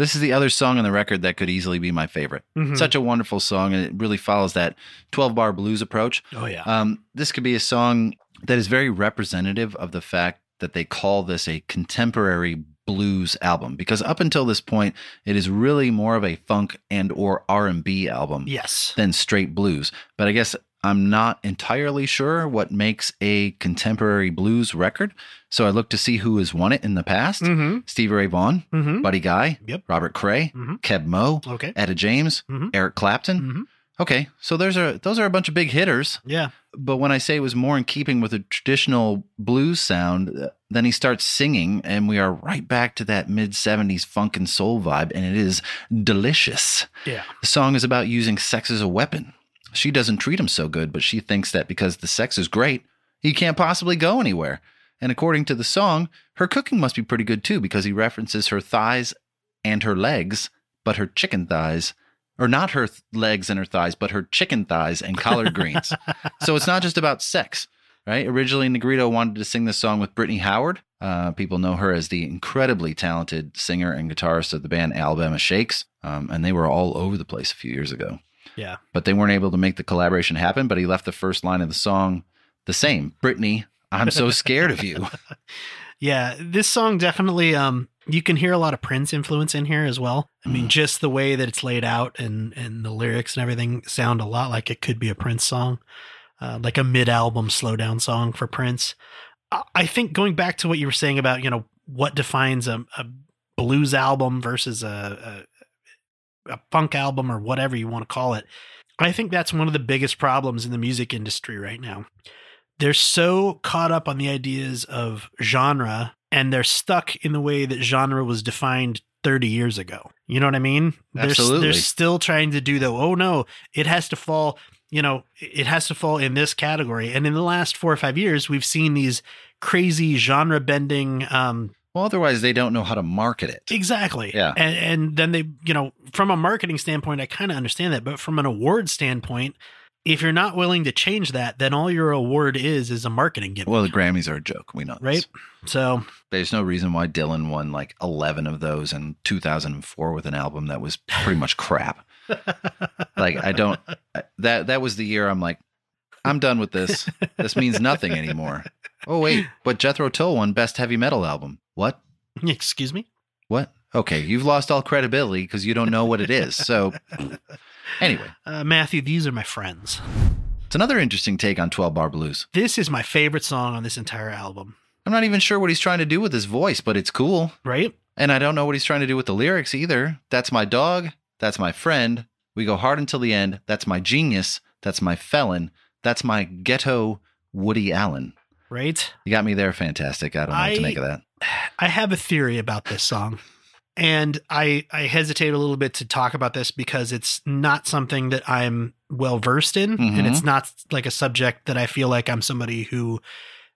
S1: This is the other song on the record that could easily be my favorite.
S2: Mhm.
S1: Such a wonderful song, and it really follows that 12 bar blues approach.
S2: Oh yeah,
S1: Um, this could be a song that is very representative of the fact that they call this a contemporary blues album because up until this point it is really more of a funk and or R&B album
S2: yes,
S1: than straight blues but I guess I'm not entirely sure what makes a contemporary blues record so I looked to see who has won it in the past
S2: mm-hmm.
S1: Stevie Ray Vaughan
S2: Mm-hmm.
S1: Buddy Guy
S2: Yep.
S1: Robert Cray
S2: Mhm.
S1: Keb Mo
S2: Okay.
S1: Etta James
S2: Mhm.
S1: Eric Clapton
S2: Mhm.
S1: okay so those are those are a bunch of big hitters
S2: Yeah,
S1: but when I say it was more in keeping with a traditional blues sound, uh, then he starts singing, and we are right back to that mid 70s funk and soul vibe, and it is delicious.
S2: yeah,
S1: The song is about using sex as a weapon. She doesn't treat him so good, but she thinks that because the sex is great, he can't possibly go anywhere. And according to the song, her cooking must be pretty good too, because he references her thighs and her legs, but her chicken thighs, or not her th- legs and her thighs, but her chicken thighs and collard greens. <laughs> so it's not just about sex, right? Originally, Negrito wanted to sing this song with Brittany Howard. Uh, people know her as the incredibly talented singer and guitarist of the band Alabama Shakes, um, and they were all over the place a few years ago
S2: yeah.
S1: but they weren't able to make the collaboration happen. But he left the first line of the song the same Brittany, I'm so scared of you. <laughs>
S2: Yeah, this song definitely um you can hear a lot of Prince influence in here as well. I
S1: Mm.
S2: mean, just the way that it's laid out and and the lyrics and everything sound a lot like it could be a Prince song. Uh, like a mid-album slow down song for Prince. I- I think going back to what you were saying about, you know, what defines a, a blues album versus a, a funk album or whatever you want to call it. I think that's one of the biggest problems in the music industry right now they're so caught up on the ideas of genre and they're stuck in the way that genre was defined 30 years ago. You know what I mean? They're,
S1: Absolutely.
S2: they're still trying to do the, oh no, it has to fall, you know, it has to fall in this category. And in the last four or five years, we've seen these crazy genre bending, um,
S1: Well, otherwise, they don't know how to market it.
S2: Exactly.
S1: Yeah.
S2: And, and then they, you know, from a marketing standpoint, I kind of understand that. But from an award standpoint, if you're not willing to change that, then all your award is is a marketing gimmick.
S1: Well, the Grammys are a joke. We know this.
S2: right? So
S1: There's no reason why Dylan won like 11 of those in 2004 with an album that was pretty much crap. <laughs> like, I don't, that, that was the year I'm like, I'm done with this. This means nothing anymore. Oh, wait, but Jethro Tull won Best Heavy Metal Album. What? <laughs>
S2: excuse me.
S1: What? Okay, you've lost all credibility because you don't know what it is. So, <laughs> anyway,
S2: Uh, Matthew, these are my friends.
S1: it's another interesting take on 12 Bar Blues.
S2: This is my favorite song on this entire album,
S1: I'm not even sure what he's trying to do with his voice, but it's cool.
S2: right?
S1: And I don't know what he's trying to do with the lyrics either. That's my dog. That's my friend. We go hard until the end. That's my genius. That's my felon. That's my ghetto Woody Allen.
S2: Right?
S1: You got me there. Fantastic. I don't know what to make of that.
S2: I have a theory about this song. And I I hesitate a little bit to talk about this because it's not something that I'm well versed in
S1: Mhm.
S2: and it's not like a subject that I feel like I'm somebody who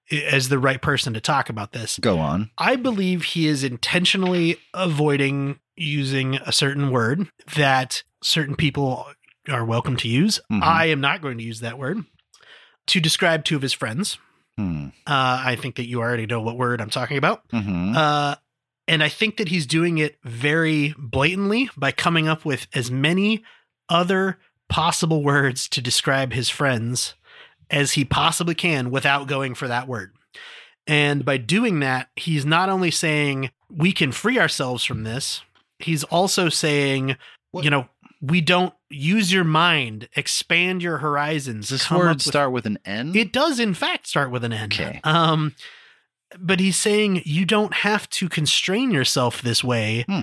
S2: is the right person to talk about this.
S1: Go on.
S2: I believe he is intentionally avoiding using a certain word that certain people are welcome to use.
S1: Mhm.
S2: I am not going to use that word to describe two of his friends.
S1: Hmm.
S2: Uh, I think that you already know what word I'm talking about.
S1: hmm
S2: Uh, and I think that he's doing it very blatantly by coming up with as many other possible words to describe his friends as he possibly can without going for that word. And by doing that, he's not only saying we can free ourselves from this, he's also saying,
S1: What-
S2: you know, we don't use your mind, expand your horizons.
S1: Does this word
S2: with-
S1: start with an N?
S2: it does, in fact, start with an N.
S1: Okay.
S2: Um, but he's saying you don't have to constrain yourself this way
S1: Hmm.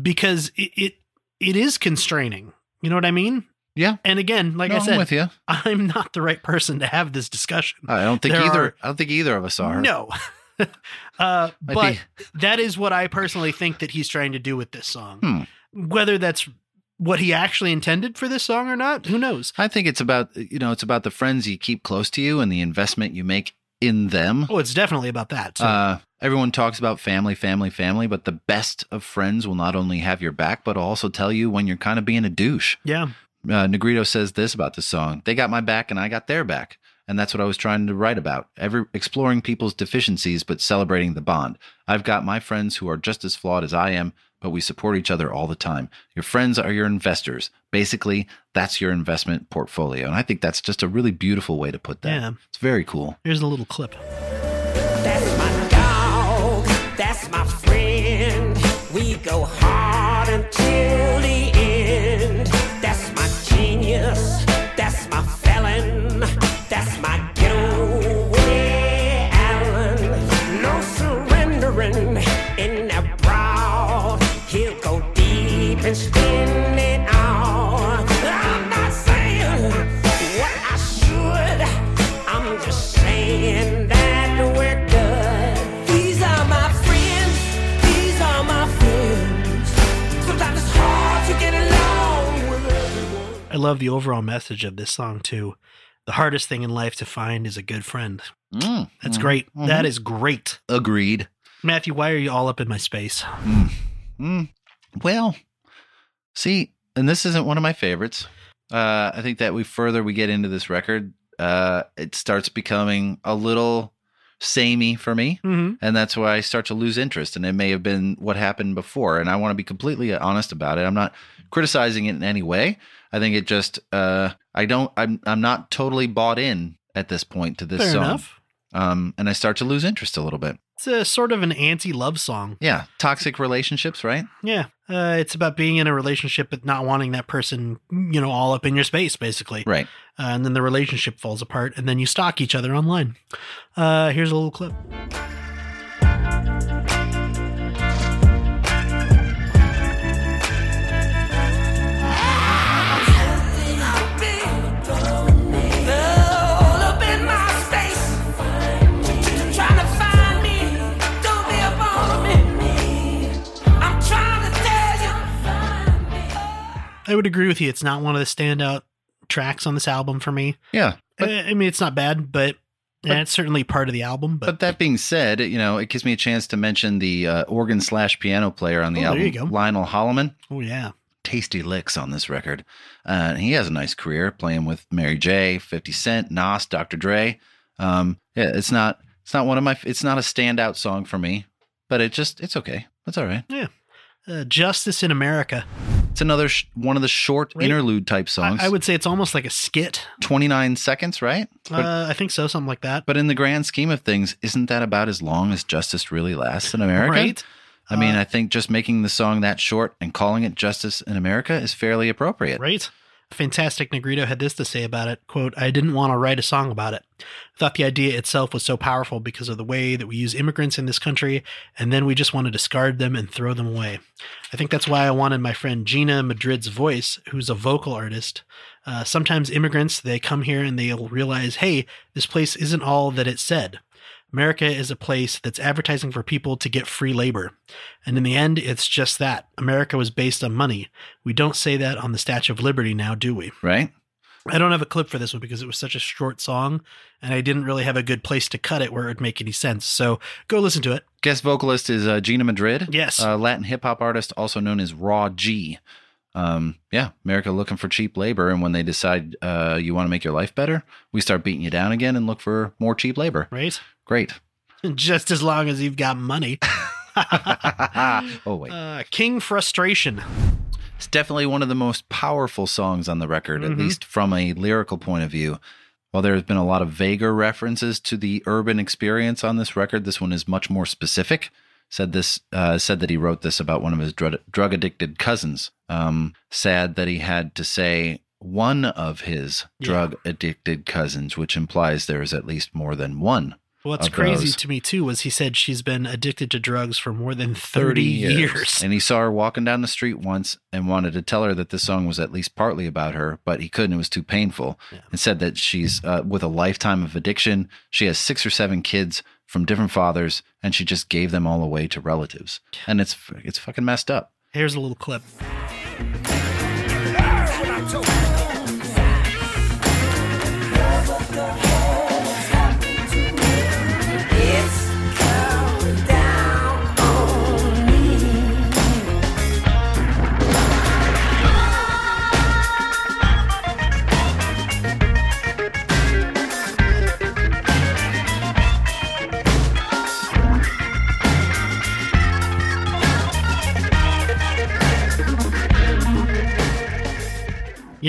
S2: because it, it it is constraining. You know what I mean?
S1: Yeah.
S2: And again, like
S1: No,
S2: I
S1: I'm
S2: said,
S1: with you.
S2: I'm not the right person to have this discussion.
S1: I don't think
S2: There
S1: either.
S2: are-
S1: I don't think either of us are.
S2: No. <laughs> uh, but
S1: be-
S2: that is what I personally think that he's trying to do with this song.
S1: Hmm.
S2: Whether that's what he actually intended for this song or not, who knows?
S1: I think it's about you know it's about the friends you keep close to you and the investment you make in them.
S2: Oh, it's definitely about that. too.
S1: Uh, everyone talks about family, family, family, but the best of friends will not only have your back, but also tell you when you're kind of being a douche.
S2: yeah.
S1: Uh, Negrito says this about the song: "They got my back, and I got their back." And that's what I was trying to write about. Every exploring people's deficiencies, but celebrating the bond. I've got my friends who are just as flawed as I am, but we support each other all the time. Your friends are your investors. Basically, that's your investment portfolio. And I think that's just a really beautiful way to put that.
S2: Yeah.
S1: It's very cool.
S2: Here's a little clip.
S3: That's my dog. That's my friend. We go hard until
S2: love the overall message of this song too. The hardest thing in life to find is a good friend.
S1: Mm,
S2: That's
S1: mm,
S2: great.
S1: mhm.
S2: That is great.
S1: Agreed.
S2: Matthew, why are you all up in my space?
S1: Mm. Well, see, and this isn't one of my favorites. Uh, I think that we further we get into this record, uh, it starts becoming a little samey for me,
S2: Mm-hmm.
S1: and that's why I start to lose interest. And it may have been what happened before, and I want to be completely honest about it. I'm not criticizing it in any way. I think it just, uh, I don't, I'm, I'm not totally bought in at this point to this
S2: Fair
S1: song.
S2: enough.
S1: Um, and I start to lose interest a little bit.
S2: It's a sort of an anti-love song.
S1: Yeah, toxic relationships, right?
S2: Yeah, uh, it's about being in a relationship but not wanting that person, you know, all up in your space, basically.
S1: Right.
S2: Uh, and then the relationship falls apart, and then you stalk each other online. Uh, here's a little clip. I would agree with you. It's not one of the standout tracks on this album for me.
S1: Yeah. But
S2: Uh, I mean, it's not bad, but,
S1: But-
S2: it's certainly part of the album. But,
S1: But that being said, you know, it gives me a chance to mention the uh, organ slash piano player on the
S2: Oh, there
S1: album,
S2: you go.
S1: Lionel Holloman.
S2: oh yeah,
S1: Tasty licks on this record. Uh, he has a nice career playing with Mary J, 50 Cent, Nas, Dr. Dre. Um, yeah, it's not it's not one of my it's not a standout song for me, but it just it's okay. It's all right.
S2: uh, Justice in America.
S1: It's another sh- one of the short
S2: Right.
S1: interlude type songs.
S2: I, I would say it's almost like a skit.
S1: 29 seconds, right? But,
S2: uh, I think so, something like that.
S1: but in the grand scheme of things, isn't that about as long as justice really lasts in America?
S2: Right?
S1: I mean, I think just making the song that short and calling it Justice in America is fairly appropriate.
S2: Right? Fantastic Negrito had this to say about it quote, I didn't want to write a song about it. I thought the idea itself was so powerful because of the way that we use immigrants in this country, and then we just want to discard them and throw them away. I think that's why I wanted my friend Gina Madrid's voice, who's a vocal artist. Uh, sometimes immigrants, they come here and they'll realize, hey, this place isn't all that it said. America is a place that's advertising for people to get free labor. And in the end, it's just that. America was based on money. We don't say that on the Statue of Liberty now, do we?
S1: Right?
S2: I don't have a clip for this one because it was such a short song and I didn't really have a good place to cut it where it would make any sense. So go listen to it.
S1: Guest vocalist is uh, Gina Madrid.
S2: Yes.
S1: A Latin hip hop artist, also known as Raw G. Um, yeah, America looking for cheap labor. And when they decide uh, you want to make your life better, we start beating you down again and look for more cheap labor.
S2: Right?
S1: Great. <laughs>
S2: Just as long as you've got money. <laughs>
S1: oh, wait.
S2: Uh, King Frustration.
S1: It's definitely one of the most powerful songs on the record, at least from a lyrical point of view. While there has been a lot of vaguer references to the urban experience on this record, this one is much more specific. Said this uh, said that he wrote this about one of his drug drug addicted cousins. Um, sad that he had to say one of his
S2: Yeah.
S1: drug addicted cousins, which implies there is at least more than one.
S2: What's crazy
S1: those.
S2: to me too was he said she's been addicted to drugs for more than 30, years.
S1: And he saw her walking down the street once and wanted to tell her that this song was at least partly about her, but he couldn't. It was too painful. And said that she's uh, with a lifetime of addiction. She has six or seven kids from different fathers, and she just gave them all away to relatives. And it's it's fucking messed up.
S2: Here's a little clip.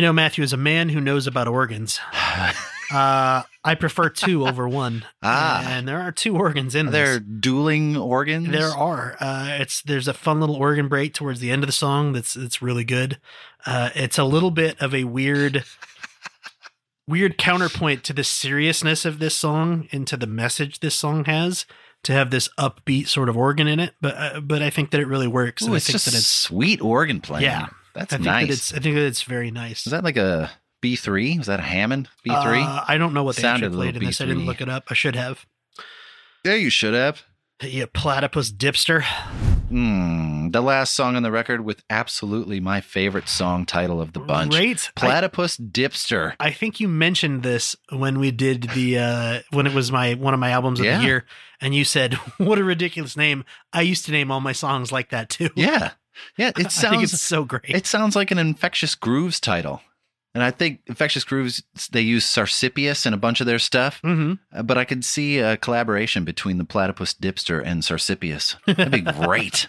S2: You know, Matthew, is a man who knows about organs, <sighs> uh, I prefer two <laughs> over one.
S1: Ah.
S2: and there are two organs in
S1: They're dueling organs.
S2: There are. Uh, it's there's a fun little organ break towards the end of the song that's that's really good. Uh, it's a little bit of a weird, weird counterpoint to the seriousness of this song and to the message this song has. To have this upbeat sort of organ in it, but uh, but I think that it really works.
S1: Ooh,
S2: and I
S1: it's
S2: think
S1: just
S2: that it's
S1: sweet organ playing.
S2: Yeah.
S1: That's
S2: I think
S1: nice.
S2: that it's I think that it's very nice.
S1: Was that like a B three? Was that a Hammond B three?
S2: Uh, I don't know what they
S1: Sounded
S2: actually
S1: a
S2: played in this. I didn't look it up. I should have.
S1: yeah, you should have.
S2: You platypus dipster.
S1: Hmm. The last song on the record with absolutely my favorite song title of the bunch.
S2: Great. I,
S1: Platypus Dipster.
S2: I think you mentioned this when we did the uh when it was my one of my albums of
S1: Yeah.
S2: the year, and you said, <laughs> "What a ridiculous name." I used to name all my songs like that too.
S1: Yeah. Yeah. <laughs> It sounds
S2: it's so great.
S1: it sounds like an infectious grooves title. And I think infectious grooves they use Sarsippius in a bunch of their stuff.
S2: hmm
S1: Uh, But I could see a collaboration between the platypus dipster and Sarsippius. That'd be <laughs> great.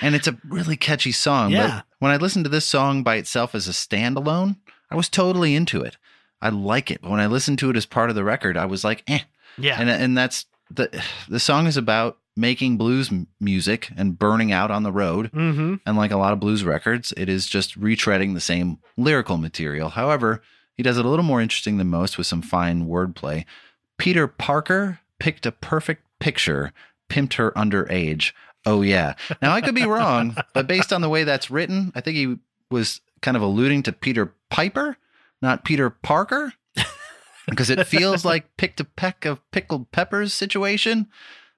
S1: and it's a really catchy song.
S2: Yeah.
S1: But when I listened to this song by itself as a standalone, I was totally into it. I like it. But when I listened to it as part of the record, I was like, eh.
S2: Yeah.
S1: And and that's the the song is about making blues m- music and burning out on the road.
S2: hmm
S1: And like a lot of blues records, it is just retreading the same lyrical material. However, he does it a little more interesting than most with some fine wordplay. Peter Parker picked a perfect picture, pimped her underage. Oh, yeah. Now, I could be wrong, <laughs> but based on the way that's written, I think he was kind of alluding to Peter Piper, not Peter Parker, because it <laughs> feels like picked a peck of pickled peppers situation.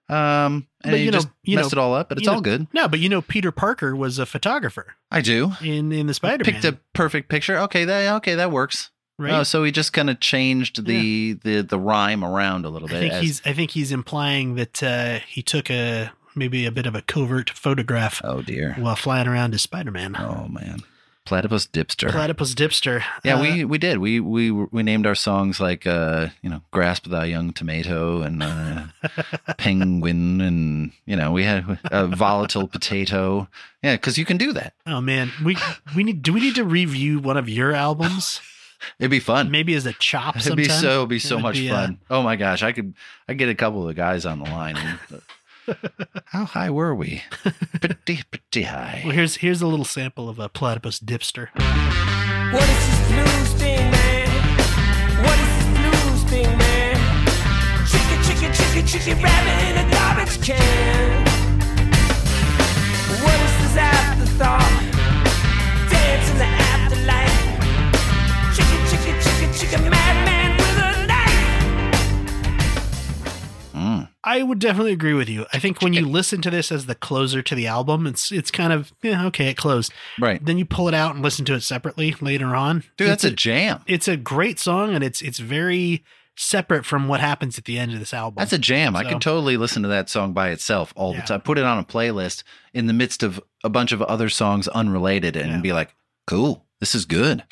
S1: Um, and
S2: But you know-
S1: just
S2: you
S1: messed
S2: know-
S1: it all up, but it's
S2: you
S1: all
S2: know-
S1: good.
S2: No, but you know, Peter Parker was a photographer
S1: I do.
S2: in in the Spider Man,
S1: Picked a perfect picture. Okay, that okay, that works.
S2: right.
S1: Oh, so he just kind of changed the, the the rhyme around a little bit.
S2: I think
S1: as-
S2: he's I think he's implying that uh, he took a maybe a bit of a covert photograph
S1: oh dear.
S2: while flying around as Spider Man.
S1: Oh man, platypus dipster.
S2: Platypus dipster.
S1: yeah,
S2: Uh,
S1: we we did. We we we named our songs like uh you know grasp thy young tomato and uh, <laughs> penguin and you know we had a volatile potato. Yeah, because you can do that.
S2: Oh man, we we need. Do we need to review one of your albums? <laughs>
S1: It'd be fun.
S2: Maybe as a chop. <laughs>
S1: It'd be so it'd be
S2: It
S1: so
S2: would
S1: much
S2: be, uh,
S1: fun. oh my gosh, I could I get a couple of the guys on the line. And, How high were we? pretty, pretty high.
S2: Well, here's here's a little sample of a platypus dipster.
S3: What is this blues thing, man? What is this blues thing, man? Chicken, chicken, chicken, chicken rabbit in a garbage can. What is this afterthought? Dance in the
S2: I would definitely agree with you. I think when you listen to this as the closer to the album, it's it's kind of yeah, okay, it closed.
S1: Right.
S2: Then you pull it out and listen to it separately later on.
S1: Dude, that's
S2: it's
S1: a jam.
S2: it's a great song and it's it's very separate from what happens at the end of this album.
S1: That's a jam. I
S2: So-
S1: can totally listen to that song by itself all
S2: Yeah.
S1: the time. Put it on a playlist in the midst of a bunch of other songs unrelated and
S2: Yeah.
S1: be like, cool, this is good.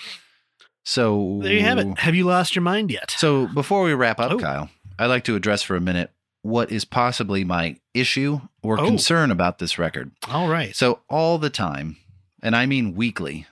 S1: So
S2: there you have it. Have you lost your mind yet?
S1: So before we wrap up,
S2: Oh.
S1: Kyle, I'd like to address for a minute what is possibly my issue or
S2: Oh.
S1: concern about this record.
S2: All right.
S1: So all the time, and I mean weekly,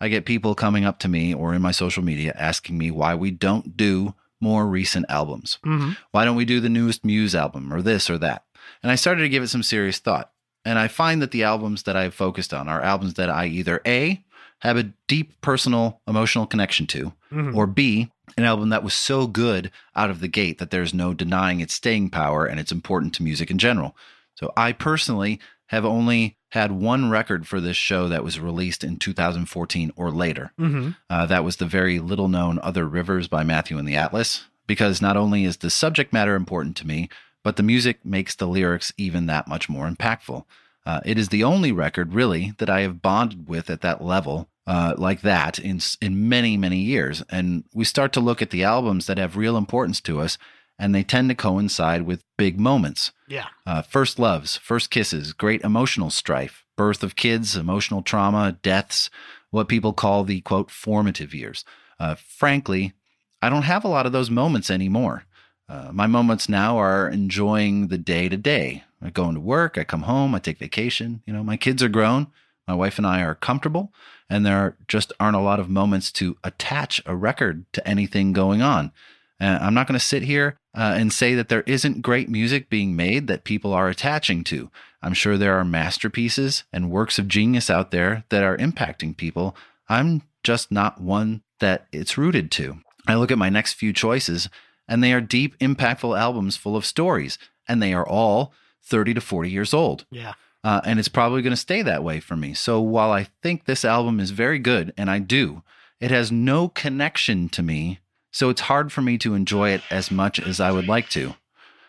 S1: I get people coming up to me or in my social media asking me why we don't do more recent albums.
S2: hmm
S1: Why don't we do the newest Muse album or this or that? And I started to give it some serious thought. And I find that the albums that I've focused on are albums that I either A, have a deep personal emotional connection to,
S2: Mhm.
S1: or B, an album that was so good out of the gate that there's no denying its staying power and it's important to music in general. So I personally have only had one record for this show that was released in 2014 or later.
S2: hmm
S1: Uh, that was the very little known Other Rivers by Matthew and the Atlas, because not only is the subject matter important to me, but the music makes the lyrics even that much more impactful. Uh, it is the only record, really, that I have bonded with at that level, uh, like that, in in many many years. And we start to look at the albums that have real importance to us, and they tend to coincide with big moments
S2: Yeah.
S1: uh, first loves, first kisses, great emotional strife, birth of kids, emotional trauma, deaths, what people call the quote formative years. Uh, frankly, I don't have a lot of those moments anymore. Uh, my moments now are enjoying the day to day. I go into work, I come home, I take vacation. You know, my kids are grown, my wife and I are comfortable, and there just aren't a lot of moments to attach a record to anything going on. Uh, I'm not going to sit here uh, and say that there isn't great music being made that people are attaching to. I'm sure there are masterpieces and works of genius out there that are impacting people. I'm just not one that it's rooted to. I look at my next few choices, and they are deep, impactful albums full of stories, and they are all 30 to 40 years old.
S2: Yeah.
S1: Uh, and it's probably going to stay that way for me. So while I think this album is very good, and I do, it has no connection to me. So it's hard for me to enjoy it as much as I would like to.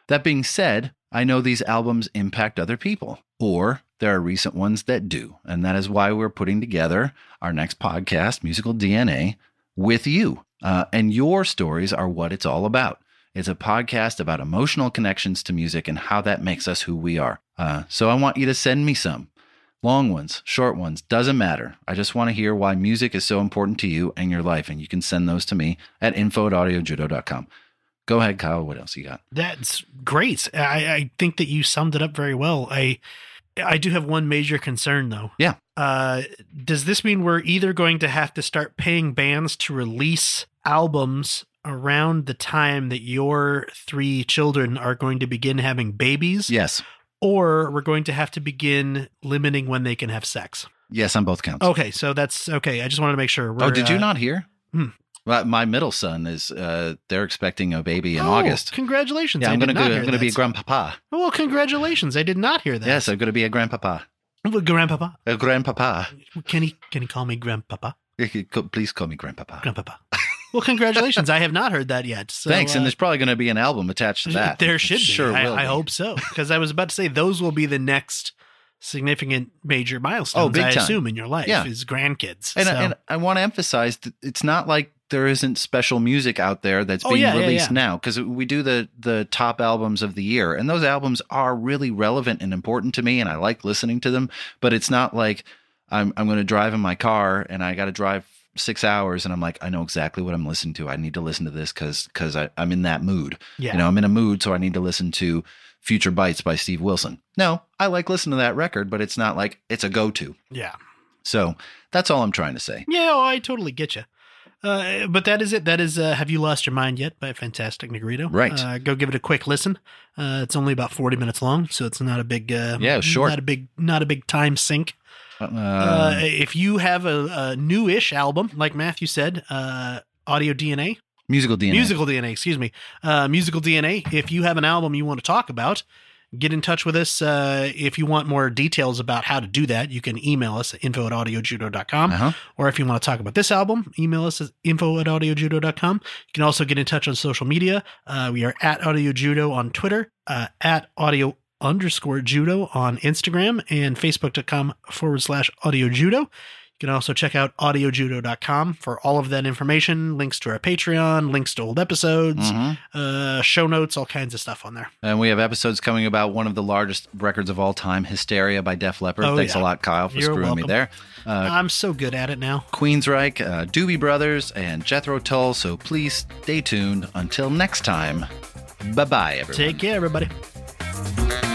S1: That being said, I know these albums impact other people, or there are recent ones that do. And that is why we're putting together our next podcast, Musical DNA, with you. Uh, and your stories are what it's all about. It's a podcast about emotional connections to music and how that makes us who we are. Uh, so I want you to send me some. Long ones, short ones, doesn't matter. I just want to hear why music is so important to you and your life. And you can send those to me at info at audiojudo.com. Go ahead, Kyle. What else you got?
S2: That's great. I, I think that you summed it up very well. I I do have one major concern though.
S1: Yeah.
S2: Uh, does this mean we're either going to have to start paying bands to release albums around the time that your three children are going to begin having babies?
S1: Yes.
S2: Or we're going to have to begin limiting when they can have sex?
S1: Yes, on both counts.
S2: Okay, so that's okay. I just wanted to make sure.
S1: oh, did you
S2: uh,
S1: not hear?
S2: hmm.
S1: Well, my middle son is, uh, they're expecting a baby in
S2: Oh,
S1: August.
S2: Congratulations!
S1: Yeah, I'm going to I'm going to be a grandpapa.
S2: Well, congratulations! I did not hear that.
S1: Yes, I'm going to be a grandpapa.
S2: Grandpapa.
S1: A grandpapa.
S2: Can he can he call me grandpapa?
S1: Please call me grandpapa.
S2: Grandpapa. <laughs> Well, congratulations! I have not heard that yet. So,
S1: Thanks.
S2: uh,
S1: and there's probably going to be an album attached to <laughs> that.
S2: There should be.
S1: Sure
S2: I, I hope so. Because I was about to say those will be the next significant major milestones.
S1: Oh, big
S2: I
S1: time.
S2: assume in your life
S1: Yeah.
S2: is grandkids.
S1: And,
S2: so.
S1: and I want to emphasize that it's not like there isn't special music out there that's
S2: Oh,
S1: being
S2: yeah, yeah,
S1: released
S2: yeah.
S1: now because we do the the top albums of the year and those albums are really relevant and important to me and I like listening to them but it's not like I'm I'm going to drive in my car and I got to drive 6 hours and I'm like I know exactly what I'm listening to I need to listen to this cuz I I'm in that mood
S2: yeah.
S1: you know I'm in a mood so I need to listen to Future Bites by Steve Wilson no I like listening to that record but it's not like it's a go-to
S2: yeah.
S1: so that's all I'm trying to say
S2: Yeah, oh, I totally get you. Uh, but that is it. That is uh, Have You Lost Your Mind Yet by Fantastic Negrito.
S1: Right.
S2: Uh, go give it a quick listen. Uh, it's only about 40 minutes long, so it's not a big uh,
S1: Yeah, short.
S2: Not a big not a big time sink.
S1: Uh,
S2: Uh, if you have a, a new-ish album, like Matthew said, uh, Audio DNA,
S1: musical DNA.
S2: Musical DNA, excuse me. Uh, musical DNA. If you have an album you want to talk about, get in touch with us. Uh, if you want more details about how to do that, you can email us at info at audiojudo.com.
S1: Uh-huh.
S2: Or if you want to talk about this album, email us at info at audiojudo.com. You can also get in touch on social media. Uh, we are at audiojudo on Twitter, uh, at audio underscore judo on Instagram, and facebook.com forward slash audio judo. You can also check out audiojudo.com for all of that information, links to our Patreon, links to old episodes,
S1: Mhm.
S2: uh, show notes, all kinds of stuff on there.
S1: And we have episodes coming about one of the largest records of all time, Hysteria by Def Leppard.
S2: Oh,
S1: Thanks
S2: yeah.
S1: a lot, Kyle, for
S2: You're
S1: screwing me there. Uh,
S2: I'm so good at it now.
S1: Queensryche, uh, Doobie Brothers, and Jethro Tull. So please stay tuned. Until next time, bye bye, everyone.
S2: Take care, everybody. Bye.